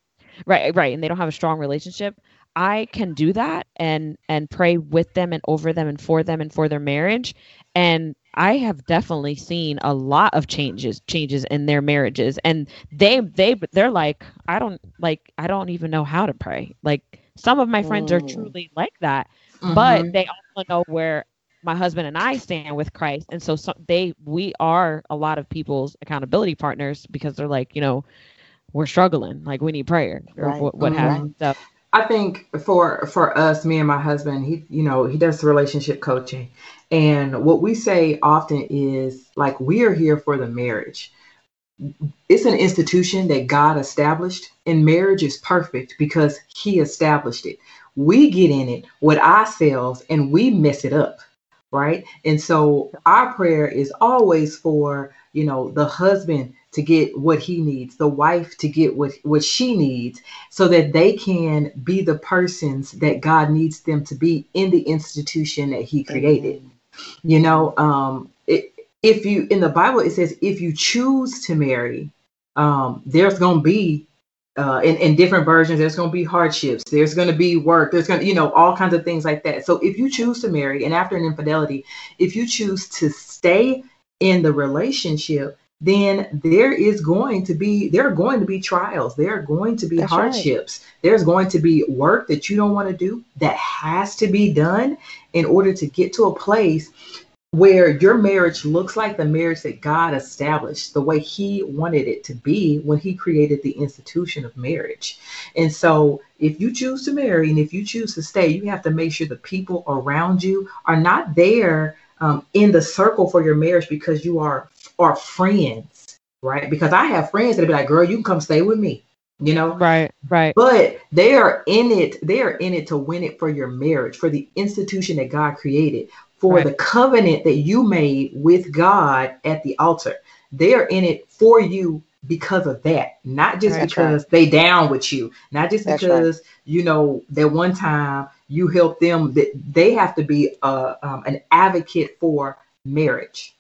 Right, right, and they don't have a strong relationship. I can do that and and pray with them and over them and for them and for their marriage, and I have definitely seen a lot of changes changes in their marriages and they they they're like I don't like I don't even know how to pray. Like some of my friends are truly like that. Mm-hmm. But they also know where my husband and I stand with Christ and so some, they we are a lot of people's accountability partners because they're like, you know, we're struggling, like we need prayer or right. what, what mm-hmm. have you. So I think for for us, me and my husband, he you know he does relationship coaching, and what we say often is like we are here for the marriage. It's an institution that God established, and marriage is perfect because He established it. We get in it with ourselves and we mess it up, right? And so our prayer is always for you know the husband to get what he needs, the wife to get what, what she needs, so that they can be the persons that God needs them to be in the institution that he created. You know, um, it, if you in the Bible it says if you choose to marry, um, there's gonna be uh, in, in different versions, there's going to be hardships. There's going to be work. There's going to, you know, all kinds of things like that. So if you choose to marry, and after an infidelity, if you choose to stay in the relationship, then there is going to be there are going to be trials there are going to be That's hardships right. there's going to be work that you don't want to do that has to be done in order to get to a place where your marriage looks like the marriage that God established the way he wanted it to be when he created the institution of marriage. And so if you choose to marry and if you choose to stay, you have to make sure the people around you are not there um, in the circle for your marriage because you are are friends, right? Because I have friends that be like, girl, you can come stay with me, you know? Right, right. But they are in it, they are in it to win it for your marriage, for the institution that God created, for right. the covenant that you made with God at the altar. They are in it for you because of that, not just That's because right. they down with you, not just That's because right. you know that one time you helped them. That they have to be a, um, an advocate for marriage.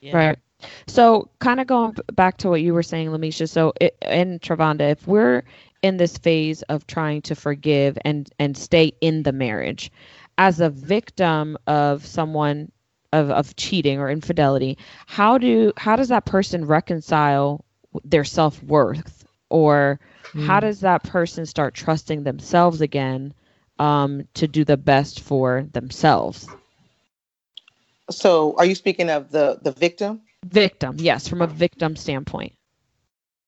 Yeah. Right. So, kind of going back to what you were saying, Lamisha. So, it, in Travonda, if we're in this phase of trying to forgive and and stay in the marriage, as a victim of someone of, of cheating or infidelity, how do how does that person reconcile their self worth, or mm. how does that person start trusting themselves again um, to do the best for themselves? So, are you speaking of the the victim? Victim, yes, from a victim standpoint.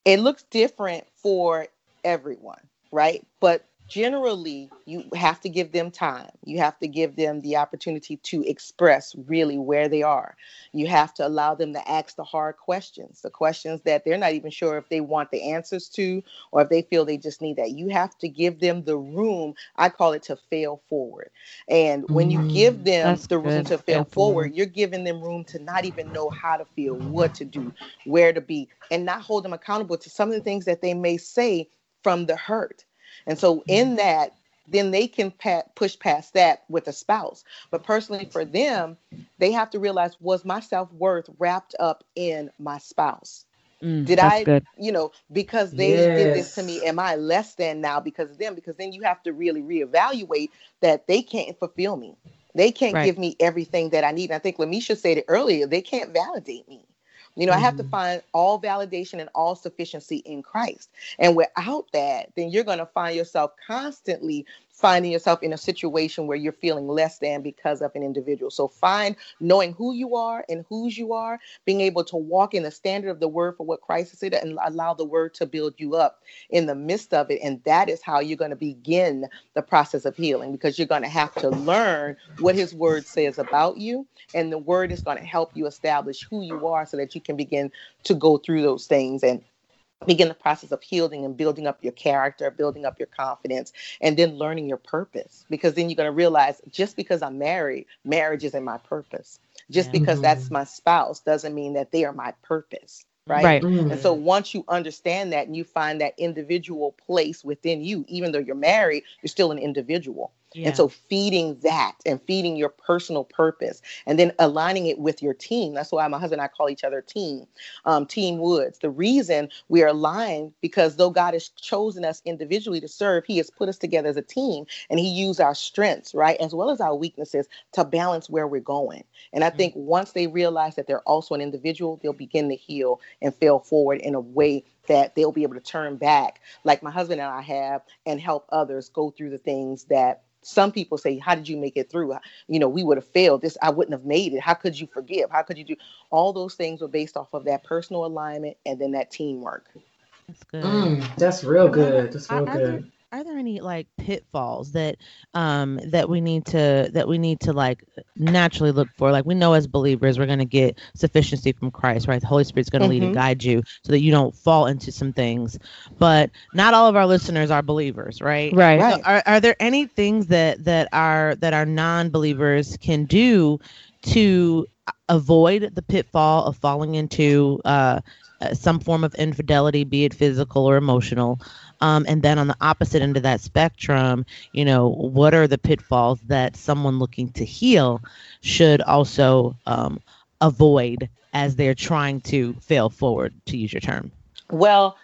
It looks different for everyone, right? But generally you have to give them time. You have to give them the opportunity to express really where they are. You have to allow them to ask the hard questions the questions that they're not even sure if they want the answers to or if they feel they just need that. You have to give them the room i call it to fail forward. And when you give mm, them the room to fail forward. you're giving them room to not even know how to feel what to do where to be and not hold them accountable to some of the things that they may say from the hurt and so in mm-hmm. that, then they can push past that with a spouse. But personally, for them, they have to realize was my self worth wrapped up in my spouse? Mm, did I, good. you know, because they yes. did this to me, am I less than now because of them? Because then you have to really reevaluate that they can't fulfill me. They can't right. give me everything that I need. I think Lamisha said it earlier. They can't validate me. You know, mm-hmm. I have to mm-hmm. find all validation and all sufficiency in Christ. And without that, then you're going to find yourself constantly finding yourself in a situation where you're feeling less than because of an individual. So find knowing who you are and whose you are, being able to walk in the standard of the word for what Christ has said and allow the word to build you up in the midst of it. And that is how you're going to begin the process of healing because you're going to have to learn what his word says about you. And the word is going to help you establish who you are so that you can begin to go through those things and begin the process of healing and building up your character, building up your confidence, and then learning your purpose. Because then you're going to realize just because I'm married, marriage isn't my purpose. Just yeah. because that's mm-hmm. my spouse doesn't mean that they are my purpose right? right. Mm-hmm. And so once you understand that and you find that individual place within you, even though you're married, you're still an individual. Yeah. And so feeding that and feeding your personal purpose and then aligning it with your team. That's why my husband and I call each other team, um, Team Woods. The reason we are aligned because though God has chosen us individually to serve, He has put us together as a team and He used our strengths, right, as well as our weaknesses to balance where we're going. And I mm-hmm. think once they realize that they're also an individual, they'll begin to heal and fail forward in a way that they'll be able to turn back, like my husband and I have, and help others go through the things that some people say how did you make it through? You know we would have failed this. I wouldn't have made it. How could you forgive? How could you do? All those things were based off of that personal alignment and then that teamwork. That's good. Mm, that's real good. That's real good are there any like pitfalls that um that we need to that we need to like naturally look for like we know as believers we're going to get sufficiency from christ right the holy spirit's going to mm-hmm. lead and mm-hmm. guide you so that you don't fall into some things but not all of our listeners are believers right right, right. So are, are there any things that that are that our non-believers can do to avoid the pitfall of falling into uh, uh some form of infidelity be it physical or emotional um, and then on the opposite end of that spectrum, you know, what are the pitfalls that someone looking to heal should also um, avoid as they're trying to fail forward, to use your term? Well,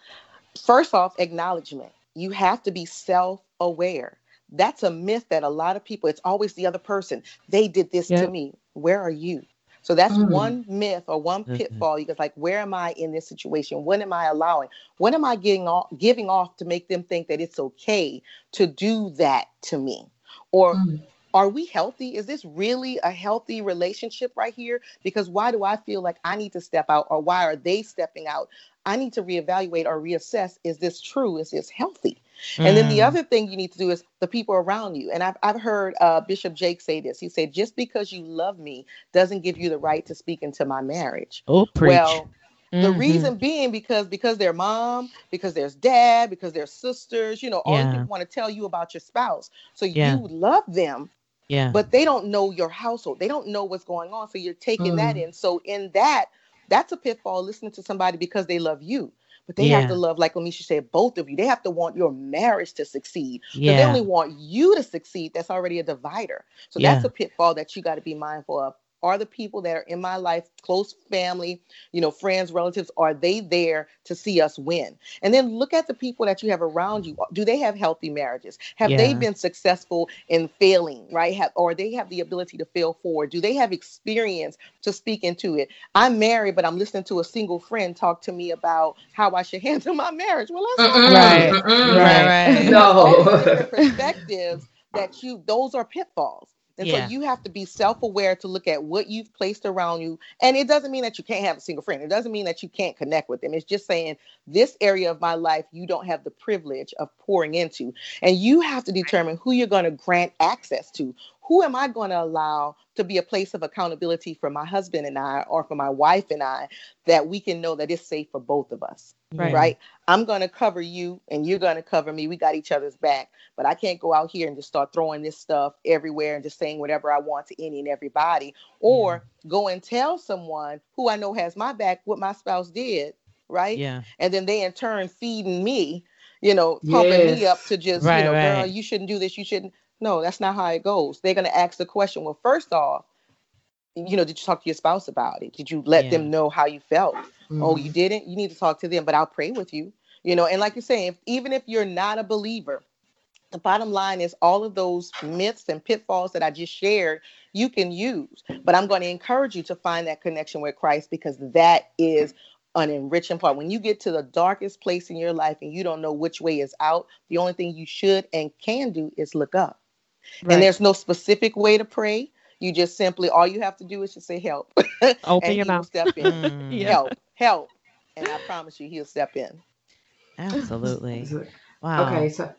first off, acknowledgement. You have to be self aware. That's a myth that a lot of people, it's always the other person. They did this to me. Where are you? So that's mm. one myth or one mm-hmm. pitfall. You like, where am I in this situation? What am I allowing? What am I giving off, giving off to make them think that it's okay to do that to me? Or mm. are we healthy? Is this really a healthy relationship right here? Because why do I feel like I need to step out, or why are they stepping out? I need to reevaluate or reassess is this true? Is this healthy? Mm. And then the mm. other thing you need to do is the people around you. And I've, I've heard uh, Bishop Jake say this. He said, just because you love me doesn't give you the right to speak into my marriage. Oh, preach. Well, Mm-hmm. The reason being because because their mom, because there's dad, because their sisters, you know, all yeah. people want to tell you about your spouse. So yeah. you love them, yeah. But they don't know your household. They don't know what's going on. So you're taking mm. that in. So in that, that's a pitfall listening to somebody because they love you. But they yeah. have to love, like Amisha said, both of you. They have to want your marriage to succeed. Yeah. they only want you to succeed. That's already a divider. So yeah. that's a pitfall that you got to be mindful of are the people that are in my life close family you know friends relatives are they there to see us win? And then look at the people that you have around you. Do they have healthy marriages? Have yeah. they been successful in failing right? Have, or they have the ability to fail forward? Do they have experience to speak into it? I'm married but i'm listening to a single friend talk to me about how i should handle my marriage. Well that's mm right. right. Right. No. perspectives that you those are pitfalls And Yeah. so you have to be self-aware to look at what you've placed around you. And it doesn't mean that you can't have a single friend. It doesn't mean that you can't connect with them. It's just saying this area of my life you don't have the privilege of pouring into. And you have to determine who you're going to grant access to. Who am I going to allow to be a place of accountability for my husband and I or for my wife and I that we can know that it's safe for both of us Right. right? I'm going to cover you and you're going to cover me. We got each other's back. But I can't go out here and just start throwing this stuff everywhere and just saying whatever I want to any and everybody or go and tell someone who I know has my back what my spouse did, right? Yeah. And then they in turn feeding me, you know, pumping me up to just, Right, you know, girl, you shouldn't do this. You shouldn't. No, that's not how it goes. They're going to ask the question, well, first off, you know, did you talk to your spouse about it? Did you let Yeah. them know how you felt? Mm-hmm. oh you didn't you need to talk to them but i'll pray with you you know and like you're saying if, even if you're not a believer the bottom line is all of those myths and pitfalls that i just shared you can use but i'm going to encourage you to find that connection with christ because that is an enriching part when you get to the darkest place in your life and you don't know which way is out the only thing you should and can do is look up Right. and there's no specific way to pray you just simply all you have to do is just say help Open and your he will mouth. step in Mm, Yeah. help, help. And I promise you, he'll step in. Absolutely. Wow. Okay, so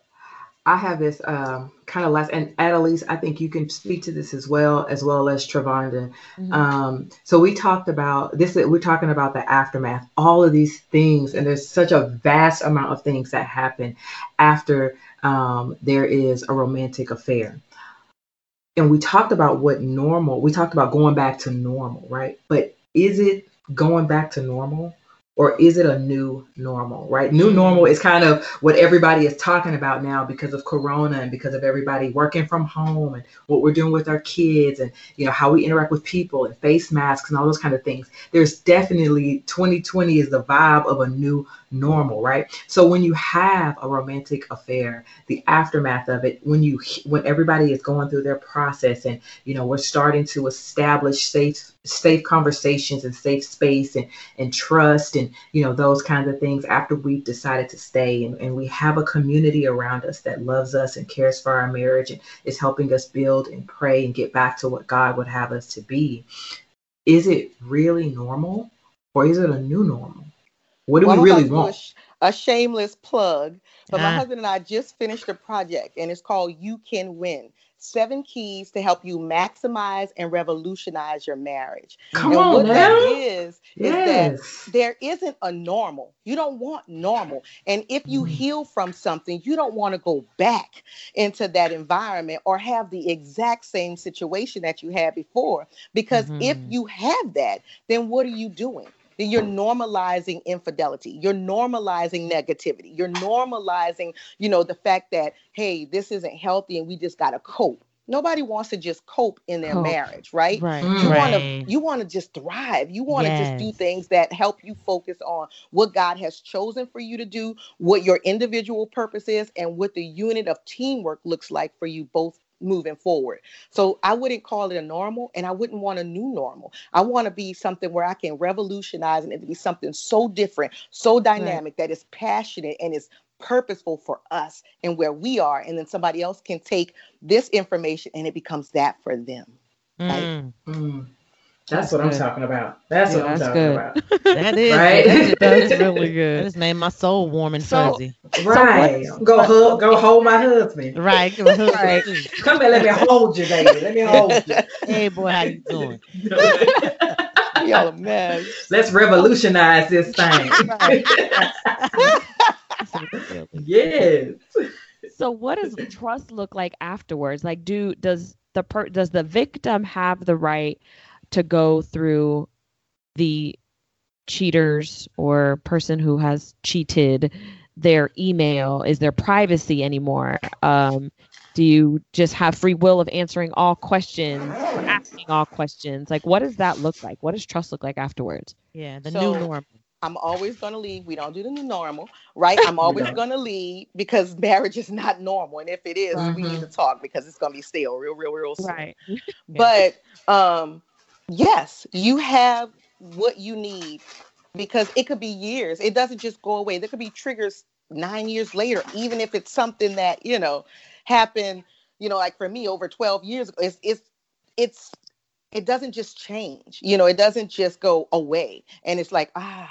I have this um, kind of last, and Annalise, I think you can speak to this as well, as well as Travonda. Mhm. Um, so we talked about this. We're talking about the aftermath, all of these things, and there's such a vast amount of things that happen after um, there is a romantic affair. And we talked about what normal. We talked about going back to normal, right? But is it going back to normal? Or is it a new normal, right? New normal is kind of what everybody is talking about now because of Corona and because of everybody working from home and what we're doing with our kids and you know how we interact with people and face masks and all those kind of things. There's definitely 2020 is the vibe of a new normal, right? So when you have a romantic affair, the aftermath of it, when you when everybody is going through their process and you know we're starting to establish safe safe conversations and safe space and and trust and you know those kinds of things after we've decided to stay and, and we have a community around us that loves us and cares for our marriage and is helping us build and pray and get back to what god would have us to be is it really normal or is it a new normal what do Well, we really about to do a want A, shameless plug, but my Ah. husband and I just finished a project, and it's called "You Can Win." Seven keys to help you maximize and revolutionize your marriage. come and on what now that is is that there isn't a normal. You don't want normal. And if you Mhm. heal from something, you don't want to go back into that environment or have the exact same situation that you had before. Because if Mhm. you have that, then what are you doing? Then you're normalizing infidelity. You're normalizing negativity. You're normalizing, you know, the fact that, hey, this isn't healthy and we just got to cope. Nobody wants to just cope in their Cope. marriage, right? Right. Mm. You want to Right. you want to just thrive. You want to just do things that help you focus on what God has chosen for you to do, what your individual purpose is, and what the unit of teamwork looks like for you both moving forward. So I wouldn't call it a normal and I wouldn't want a new normal. I want to be something where I can revolutionize and it to be something so different, so dynamic that is passionate and is purposeful for us and where we are and then somebody else can take this information and it becomes that for them. Mm, Mm. That's, That's what I'm talking about. That's Yeah, what I'm that's talking good. about. that is Right? That, That's just- really that good. just made my soul warm and So- fuzzy. Right. go hug, go hold my husband. Right. give a hug Right. Come here, let me hold you, baby. Let me hold you. Hey boy, how you doing? Y'all a mess. Let's revolutionize this thing. yes. So what does trust look like afterwards? Like do does the per does the victim have the right to go through the cheaters or person who has cheated their email? Is their privacy anymore? Um do you just have free will of answering all questions asking all questions? Like what does that look like? What does trust look like afterwards? Yeah, the So- new norm. I'm always going to lead. We don't do the new normal, right? I'm always don't. going to lead because marriage is not normal. And if it is, we need to talk because it's going to be stale real, real, real soon. right But um, yes, you have what you need because it could be years. It doesn't just go away. There could be triggers nine years later, even if it's something that, you know, happened, you know, like for me over 12 years ago, it's it's it's it doesn't just change. You know, it doesn't just go away. And it's like, ah,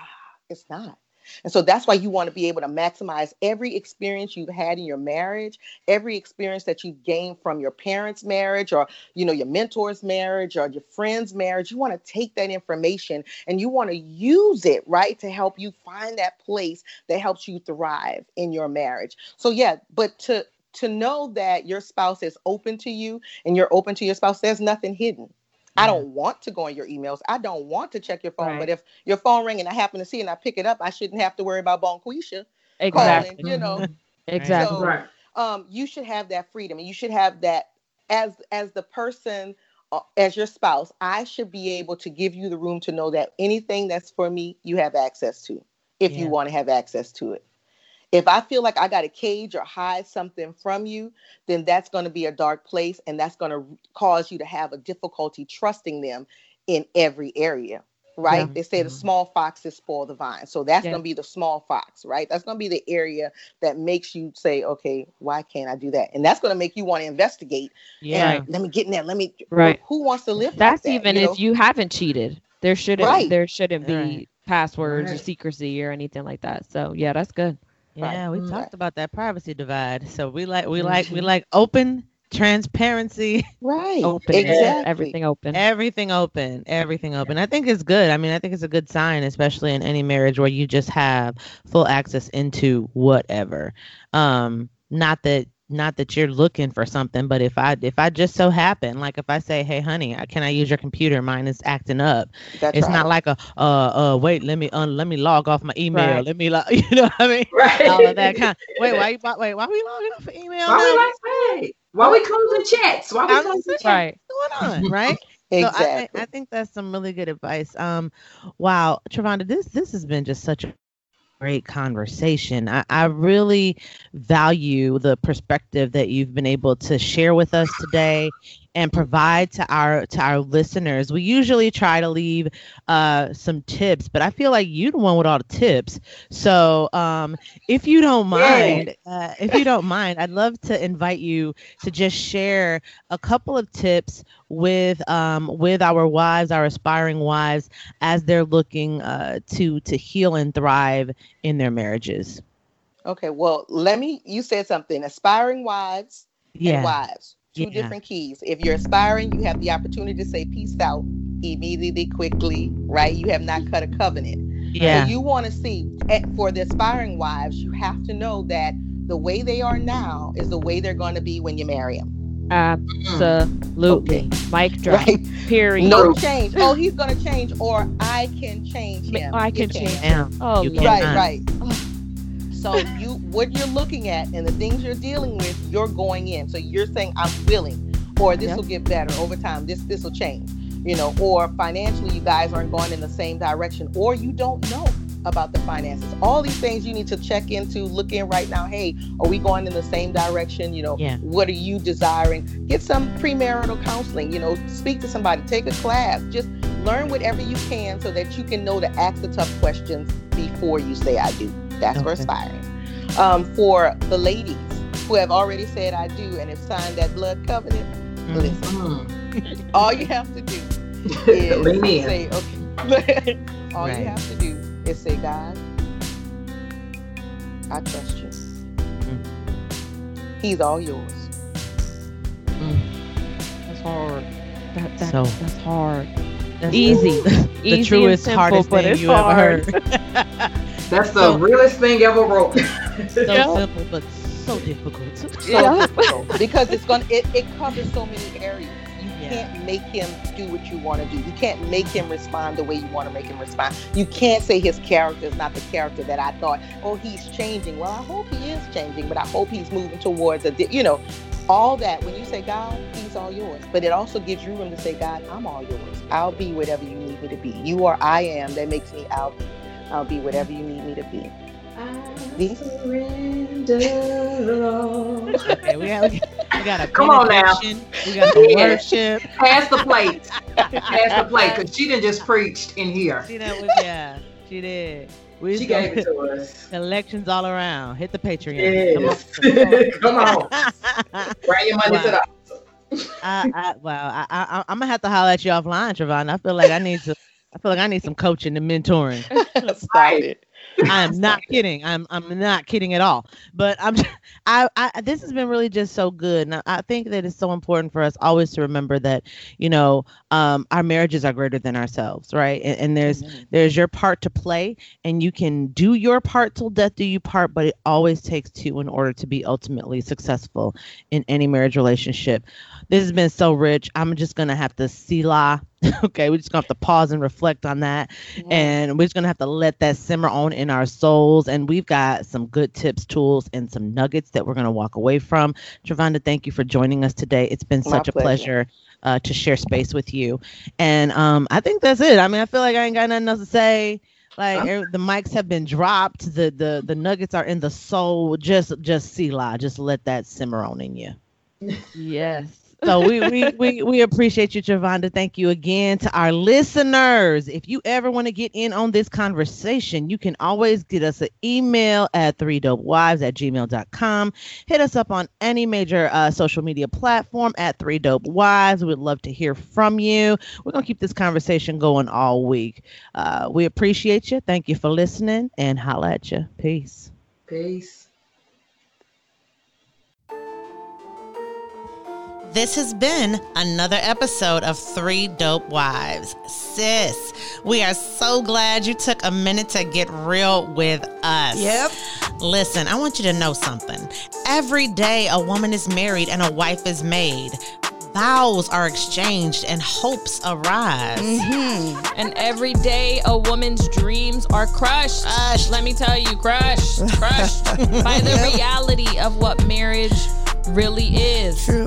it's not. And so that's why you want to be able to maximize every experience you've had in your marriage, every experience that you've gained from your parents' marriage or you know your mentor's marriage or your friend's marriage. You want to take that information and you want to use it, right, to help you find that place that helps you thrive in your marriage. So yeah, but to to know that your spouse is open to you and you're open to your spouse, there's nothing hidden. I don't want to go on your emails. I don't want to check your phone. Right. But if your phone ring and I happen to see and I pick it up, I shouldn't have to worry about Bonquisha exactly. calling, you know. exactly. So, right. um, you should have that freedom and you should have that as as the person uh, as your spouse, I should be able to give you the room to know that anything that's for me, you have access to if yeah. you want to have access to it. If I feel like I got to cage or hide something from you, then that's going to be a dark place and that's going to cause you to have a difficulty trusting them in every area. Right? Yeah. They say the mm-hmm. small foxes spoil the vine. So that's yeah. going to be the small fox, right? That's going to be the area that makes you say, okay, why can't I do that? And that's going to make you want to investigate. Yeah. And, let me get in there. Let me, right. Who wants to live That's like that, even you know? if you haven't cheated. There shouldn't, right. there shouldn't be right. passwords right. or secrecy or anything like that. So yeah, that's good. Yeah, we talked about that privacy divide. So we like we like we mm-hmm. like open transparency. Right. Open. Exactly. Everything open. Everything open. Everything open. I think it's good. I mean, I think it's a good sign, especially in any marriage where you just have full access into whatever. Um, not that not that you're looking for something but if i if i just so happen like if i say hey honey can i use your computer mine is acting up That's it's right. not like a uh uh wait let me uh, let me log off my email right. let me log you know what i mean right all of that kind wait why you wait why are we logging off email why now? we like why we closing chats why we closing chats right what's going on right exactly. So I, I think that's some really good advice. Um, wow, Travonda, this this has been just such a great conversation. I, I, really value the perspective that you've been able to share with us today and provide to our to our listeners. We usually try to leave uh, some tips, but I feel like you're the one with all the tips. So um, if you don't mind, uh, if you don't mind, I'd love to invite you to just share a couple of tips with um, with our wives, our aspiring wives, as they're looking uh, to to heal and thrive in their marriages. Okay, well, let me. You said something. Aspiring wives yeah. and wives two yeah. different keys. If you're aspiring, you have the opportunity to say peace out immediately, quickly, right? You have not cut a covenant. Yeah. So you want to see eh, for the aspiring wives, you have to know that the way they are now is the way they're going to be when you marry them. Absolutely. Okay. Mic drop. Right. Period. No change. Oh, he's going to change, or I can change him. I can change him. Oh, right, right. So you what you're looking at and the things you're dealing with, you're going in. So you're saying I'm willing, or this yep. will get better over time. This this will change. You know, or financially you guys aren't going in the same direction, or you don't know about the finances. All these things you need to check into, look in right now. Hey, are we going in the same direction? You know, yeah. what are you desiring? Get some premarital counseling, you know, speak to somebody, take a class, just learn whatever you can so that you can know to ask the tough questions before you say I do. That's okay. for aspiring. Um, for the ladies who have already said I do and have signed that blood covenant, mm-hmm. listen. all you have to do is say, okay. all right. you have to do is say, God, I trust you. Mm. He's all yours. Mm. That's hard. That, that, so, that's hard. That's easy. the easy truest, simple, hardest thing you hard. ever heard. That's the so, realest thing ever wrote. so yeah. simple, but so difficult. So yeah. difficult because it's going it, it covers so many areas. You yeah. can't make him do what you want to do. You can't make him respond the way you want to make him respond. You can't say his character is not the character that I thought. Oh, he's changing. Well, I hope he is changing, but I hope he's moving towards a. You know, all that. When you say God, He's all yours. But it also gives you room to say, God, I'm all yours. I'll be whatever you need me to be. You are I am. That makes me I'll be. I'll be whatever you need me to be. I surrender okay, we, have, we got a come on now. We got the worship. Pass the plate. Pass the plate because she didn't just preached in here. She did, yeah, she did. We she gave it to us. Collections all around. Hit the Patreon. Yes. Come on. Come on. Bring your money wow. to the I, I, well, I, I, I'm gonna have to holler at you offline, Trevon. I feel like I need to. I feel like I need some coaching and mentoring. Stop it. I am not kidding. I'm I'm not kidding at all. But I'm I, I this has been really just so good. And I, I think that it's so important for us always to remember that, you know, um, our marriages are greater than ourselves, right? And, and there's mm-hmm. there's your part to play and you can do your part till death do you part, but it always takes two in order to be ultimately successful in any marriage relationship. This has been so rich. I'm just gonna have to selah okay, we're just gonna have to pause and reflect on that. Yeah. And we're just gonna have to let that simmer on in our souls. And we've got some good tips, tools, and some nuggets that we're gonna walk away from. Travonda, thank you for joining us today. It's been such a pleasure. Uh, to share space with you. And um, I think that's it. I mean, I feel like I ain't got nothing else to say. Like er, the mics have been dropped, the the the nuggets are in the soul. Just just selah, just let that simmer on in you. Yes so we, we we we appreciate you, Travonda. Thank you again to our listeners. If you ever want to get in on this conversation, you can always get us an email at three dope wives at gmail.com. Hit us up on any major uh, social media platform at three dope wives. We'd love to hear from you. We're gonna keep this conversation going all week. Uh, we appreciate you. Thank you for listening and holla at you. Peace. Peace. This has been another episode of Three Dope Wives. Sis, we are so glad you took a minute to get real with us. Yep. Listen, I want you to know something. Every day a woman is married and a wife is made vows are exchanged and hopes arise. Mm-hmm. And every day a woman's dreams are crushed. Crushed. Let me tell you, crushed, crushed by the reality of what marriage really is. True.